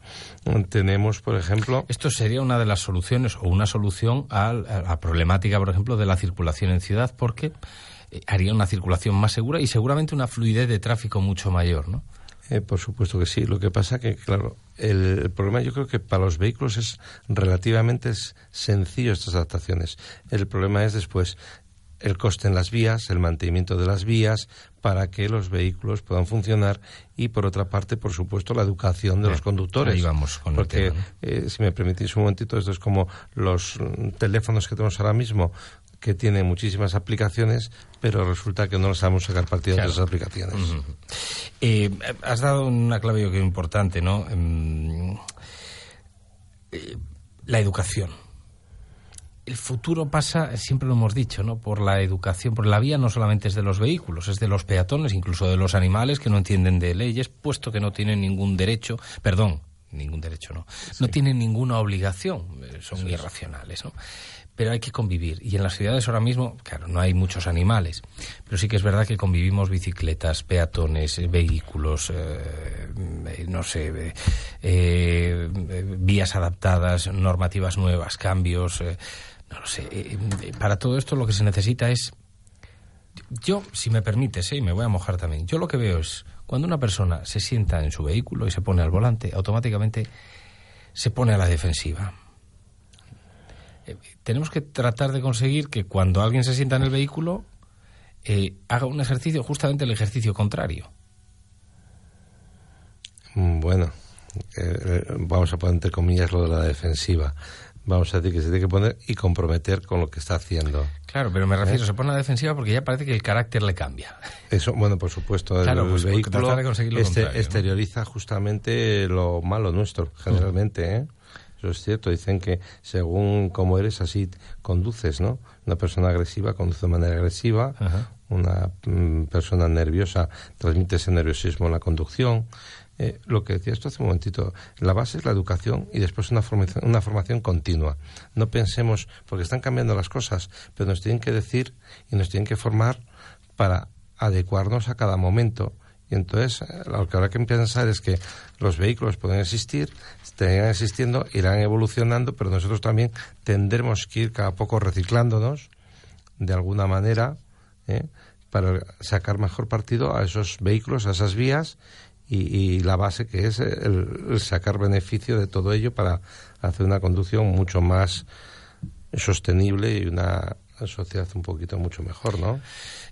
Tenemos, por ejemplo... Esto sería una de las soluciones o una solución a la problemática, por ejemplo, de la circulación en ciudad, porque eh, haría una circulación más segura y seguramente una fluidez de tráfico mucho mayor, ¿no? Eh, por supuesto que sí. Lo que pasa que, claro, el, el problema yo creo que para los vehículos es relativamente sencillo estas adaptaciones. El problema es después el coste en las vías, el mantenimiento de las vías para que los vehículos puedan funcionar y por otra parte, por supuesto, la educación de Eh, los conductores. ahí vamos con el Porque, tema, eh, si me permitís un momentito, esto es como los mm, teléfonos que tenemos ahora mismo que tienen muchísimas aplicaciones, pero resulta que no les sabemos sacar partido Claro. de esas aplicaciones. Eh, has dado una clave yo creo importante, ¿no? Eh, la educación. El futuro pasa, siempre lo hemos dicho, ¿no? Por la educación, por la vía no solamente es de los vehículos, es de los peatones, incluso de los animales que no entienden de leyes, puesto que no tienen ningún derecho, perdón, ningún derecho, no, no tienen ninguna obligación, eh, son irracionales, ¿no? Pero hay que convivir. Y en las ciudades ahora mismo, claro, no hay muchos animales, pero sí que es verdad que convivimos bicicletas, peatones, eh, vehículos, eh, no sé, eh, vías adaptadas, normativas nuevas, cambios, eh, no lo sé. eh, eh, para todo esto lo que se necesita es yo, si me permites, ¿eh? me voy a mojar también, yo lo que veo es cuando una persona se sienta en su vehículo y se pone al volante, automáticamente se pone a la defensiva. Eh, tenemos que tratar de conseguir que cuando alguien se sienta en el vehículo eh, haga un ejercicio, justamente el ejercicio contrario. Mm, Bueno, eh, vamos a poner entre comillas lo de la defensiva. Vamos a decir que se tiene que poner y comprometer con lo que está haciendo. Claro, pero me refiero, ¿Eh? se pone a la defensiva porque ya parece que el carácter le cambia. (laughs) Eso, bueno, por supuesto, Claro, pues, el porque vehículo de este- exterioriza justamente lo malo nuestro, generalmente, ¿eh? Eso es cierto, dicen que según cómo eres, así conduces, ¿no? Una persona agresiva conduce de manera agresiva, una mm, persona nerviosa transmite ese nerviosismo en la conducción. Eh, lo que decía esto hace un momentito, la base es la educación y después una formación, una formación continua. No pensemos, porque están cambiando las cosas, pero nos tienen que decir y nos tienen que formar para adecuarnos a cada momento. Y entonces eh, lo que habrá que pensar es que los vehículos pueden existir, seguirán existiendo, irán evolucionando, pero nosotros también tendremos que ir cada poco reciclándonos de alguna manera ¿eh? para sacar mejor partido a esos vehículos, a esas vías y, y la base que es el, el sacar beneficio de todo ello para hacer una conducción mucho más sostenible y una sociedad un poquito mucho mejor, ¿no?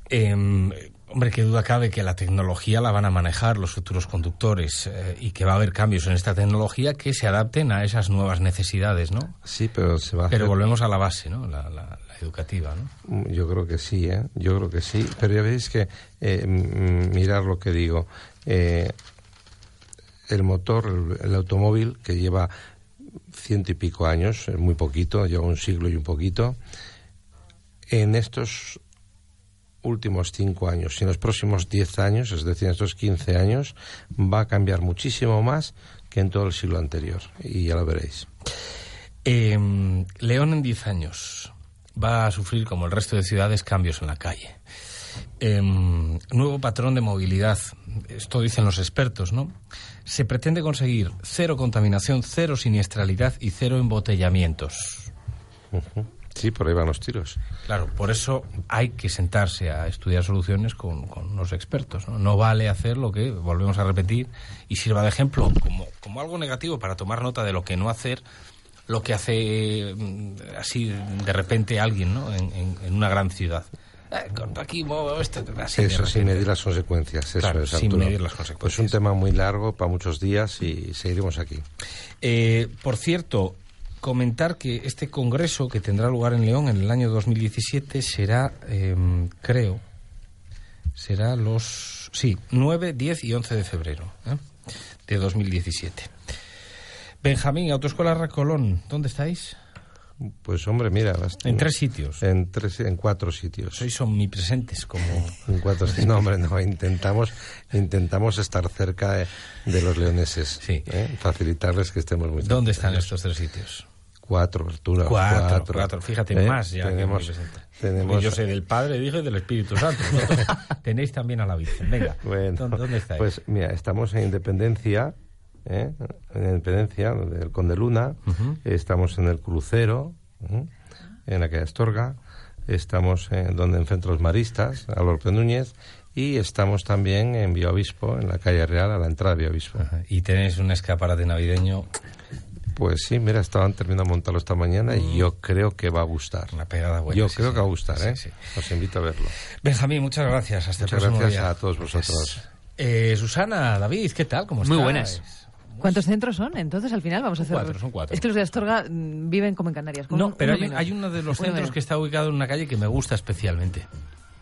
Em, hombre, qué duda cabe que la tecnología la van a manejar los futuros conductores eh, y que va a haber cambios en esta tecnología que se adapten a esas nuevas necesidades, ¿no? Sí, pero se va a Pero hacer- volvemos a la base, ¿no? La, la- la educativa, ¿no? Mm, Yo creo que sí, ¿eh? Yo creo que sí. Pero ya veis que, eh, mirar lo que digo, eh, el motor, el, automóvil, que lleva ciento y pico años, eh, muy poquito, lleva un siglo y un poquito, en estos últimos cinco años y en los próximos diez años, es decir, en estos quince años, va a cambiar muchísimo más que en todo el siglo anterior. Y ya lo veréis. Eh, León en 10 años va a sufrir, como el resto de ciudades, cambios en la calle. Eh, nuevo patrón de movilidad, esto dicen los expertos, ¿no? Se pretende conseguir cero contaminación, cero siniestralidad y cero embotellamientos. Sí, por ahí van los tiros. Claro, por eso hay que sentarse a estudiar soluciones con, con los expertos. ¿no? no vale hacer lo que, volvemos a repetir, y sirva de ejemplo como, como algo negativo para tomar nota de lo que no hacer, lo que hace mm, así de repente alguien ¿no? en, en- en una gran ciudad. Eh, aquí muevo esto, así eso, sin medir las consecuencias. Eso Claro, es, sin medir las Pues consecuencias. un tema muy largo para muchos días y seguiremos aquí. Eh, por cierto, comentar que este congreso que tendrá lugar en León en el año 2017 será, eh, creo, será los, sí, 9, 10 y 11 de febrero ¿eh? de 2017. Benjamín, Autoescuela Recolón, ¿dónde estáis? Pues hombre, mira, las- En tres sitios. En tres, en cuatro sitios. Sois omnipresentes como En cuatro sitios. No, hombre, no. Intentamos, intentamos estar cerca de, de los leoneses. ¿eh? Facilitarles que estemos muy. ¿Dónde están estos tres sitios? Cuatro, Arturo. Cuatro, cuatro, fíjate, ¿Eh? más ya. que Tenemos, omnipresente. tenemos Yo sé del Padre, dije, y del Espíritu Santo. (laughs) Tenéis también a la Virgen. Venga, Bueno, ¿dónde, dónde estáis? Pues mira, estamos en Independencia, ¿eh? en Independencia, del Conde Luna, estamos en el Crucero, ¿eh? en la calle Astorga, estamos en, donde en Centros Maristas, a López Núñez, y estamos también en Bioobispo, en la calle Real, a la entrada de Bioobispo. Y tenéis un escaparate navideño. Pues sí, mira, estaban terminando de montarlo esta mañana y yo creo que va a gustar. Una pegada buena. yo sí, creo sí. que va a gustar, Sí, ¿eh? sí. Os invito a verlo. Benjamín, muchas gracias. Hasta Muchas el próximo gracias día. a todos vosotros. Pues, eh, Susana, David, ¿qué tal? ¿Cómo Muy estáis? buenas. ¿Cuántos centros son? Entonces, al final vamos a hacer... cuatro, son cuatro. Es que los de Astorga mm, viven como en Canarias. No, un- pero hay, uno de los centros que está ubicado en una calle que me gusta especialmente.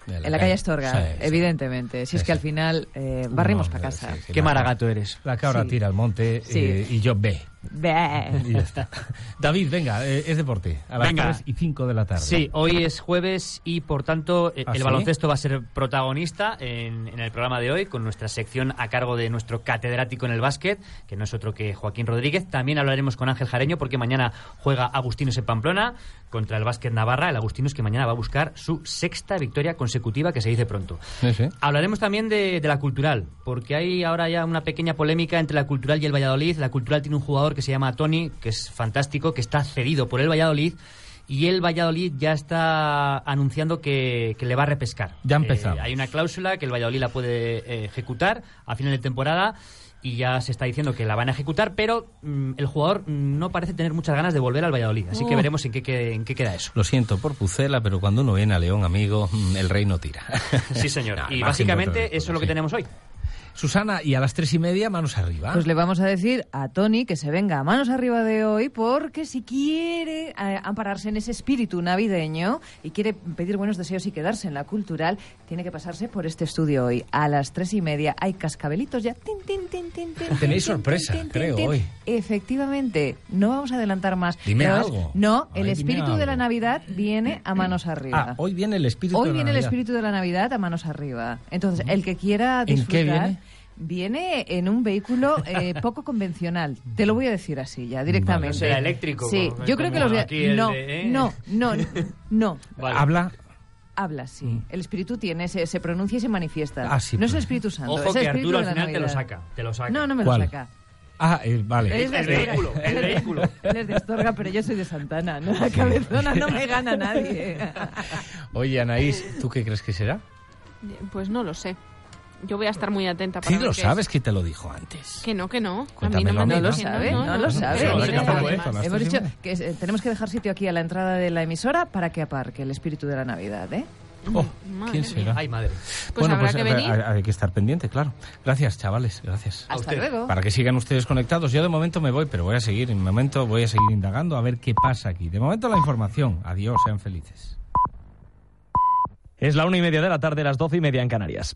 En la calle Astorga, Sí, sí. evidentemente. Si es que al final eh, barrimos No, para casa. sí, sí, Qué maragato eres. La cabra Sí. tira al monte Sí. eh, y yo ve. Y ya está. David, venga, eh, es deporte. A las Venga. 3 y 5 de la tarde. Sí, hoy es jueves y por tanto eh, ¿Ah, el sí? baloncesto va a ser protagonista en, en el programa de hoy con nuestra sección a cargo de nuestro catedrático en el básquet, que no es otro que Joaquín Rodríguez. También hablaremos con Ángel Jareño porque mañana juega Agustinos en Pamplona contra el básquet Navarra. El Agustinos que mañana va a buscar su sexta victoria consecutiva, que se dice pronto. Sí, sí. Hablaremos también de, de la cultural, porque hay ahora ya una pequeña polémica entre la cultural y el Valladolid. La cultural tiene un jugador que se llama Tony, que es fantástico, que está cedido por el Valladolid. Y el Valladolid ya está anunciando que, que le va a repescar. Ya ha empezado. Eh, hay una cláusula que el Valladolid la puede eh, ejecutar a final de temporada y ya se está diciendo que la van a ejecutar, pero mm, el jugador no parece tener muchas ganas de volver al Valladolid. Así que Oh. veremos en qué, qué- en qué queda eso. Lo siento por Pucela, pero cuando uno viene a León, amigo, mm, el rey no tira. Sí, señor. (laughs) No, y básicamente eso es lo que sí. tenemos hoy. Susana, y a las tres y media, manos arriba. Pues le vamos a decir a Tony que se venga a manos arriba de hoy porque si quiere eh, ampararse en ese espíritu navideño y quiere pedir buenos deseos y quedarse en la cultural, tiene que pasarse por este estudio hoy. A las tres y media hay cascabelitos ya. Tin, tin, tin, tin, tin, Tenéis sorpresa, creo, hoy. Efectivamente, no vamos a adelantar más. Dime Pero algo. No, Ay, el espíritu de la. Navidad viene a manos arriba. Ah, hoy viene el espíritu Hoy de la viene el Navidad. espíritu de la Navidad a manos arriba. Entonces, el que quiera ¿En qué disfrutar... viene? Viene en un vehículo eh, (laughs) poco convencional. Te lo voy a decir así ya, directamente. Vale. Será eléctrico, Sí, como- yo creo que los... el No, de, ¿eh? no, no, (laughs) no. Habla. Habla, sí. El espíritu tiene, se, se pronuncia y se manifiesta. Ah, sí, no es el pues. Espíritu Santo, Ojo es el que espíritu Arturo al final te lo saca. Te lo saca. No, no me ¿Cuál? lo saca. Ah, eh, vale. Es El vehículo, el vehículo. Él es de Astorga, (laughs) pero yo soy de Santana. ¿no? La cabezona no me gana nadie. Oye, Anaís, ¿tú qué crees que será? Pues no lo sé. Yo voy a estar muy atenta para Sí lo sabes es. que te lo dijo antes. Que no, que no. A mí no Cuéntamelo me a mí, han No lo que sabe, no, lo sabe. Que tampoco las hemos dicho que eh, tenemos que dejar sitio aquí a la entrada de la emisora para que aparque el espíritu de la Navidad, ¿eh? Oh, ¿Quién será? Ay, madre. Pues habrá que eh, venir. hay- hay que estar pendiente, claro. Gracias, chavales, gracias. Hasta usted. luego. Para que sigan ustedes conectados. Yo de momento me voy, pero voy a seguir. En momento voy a seguir indagando a ver qué pasa aquí. De momento la información. Adiós, sean felices. Es la una y media de la tarde, las doce y media en Canarias.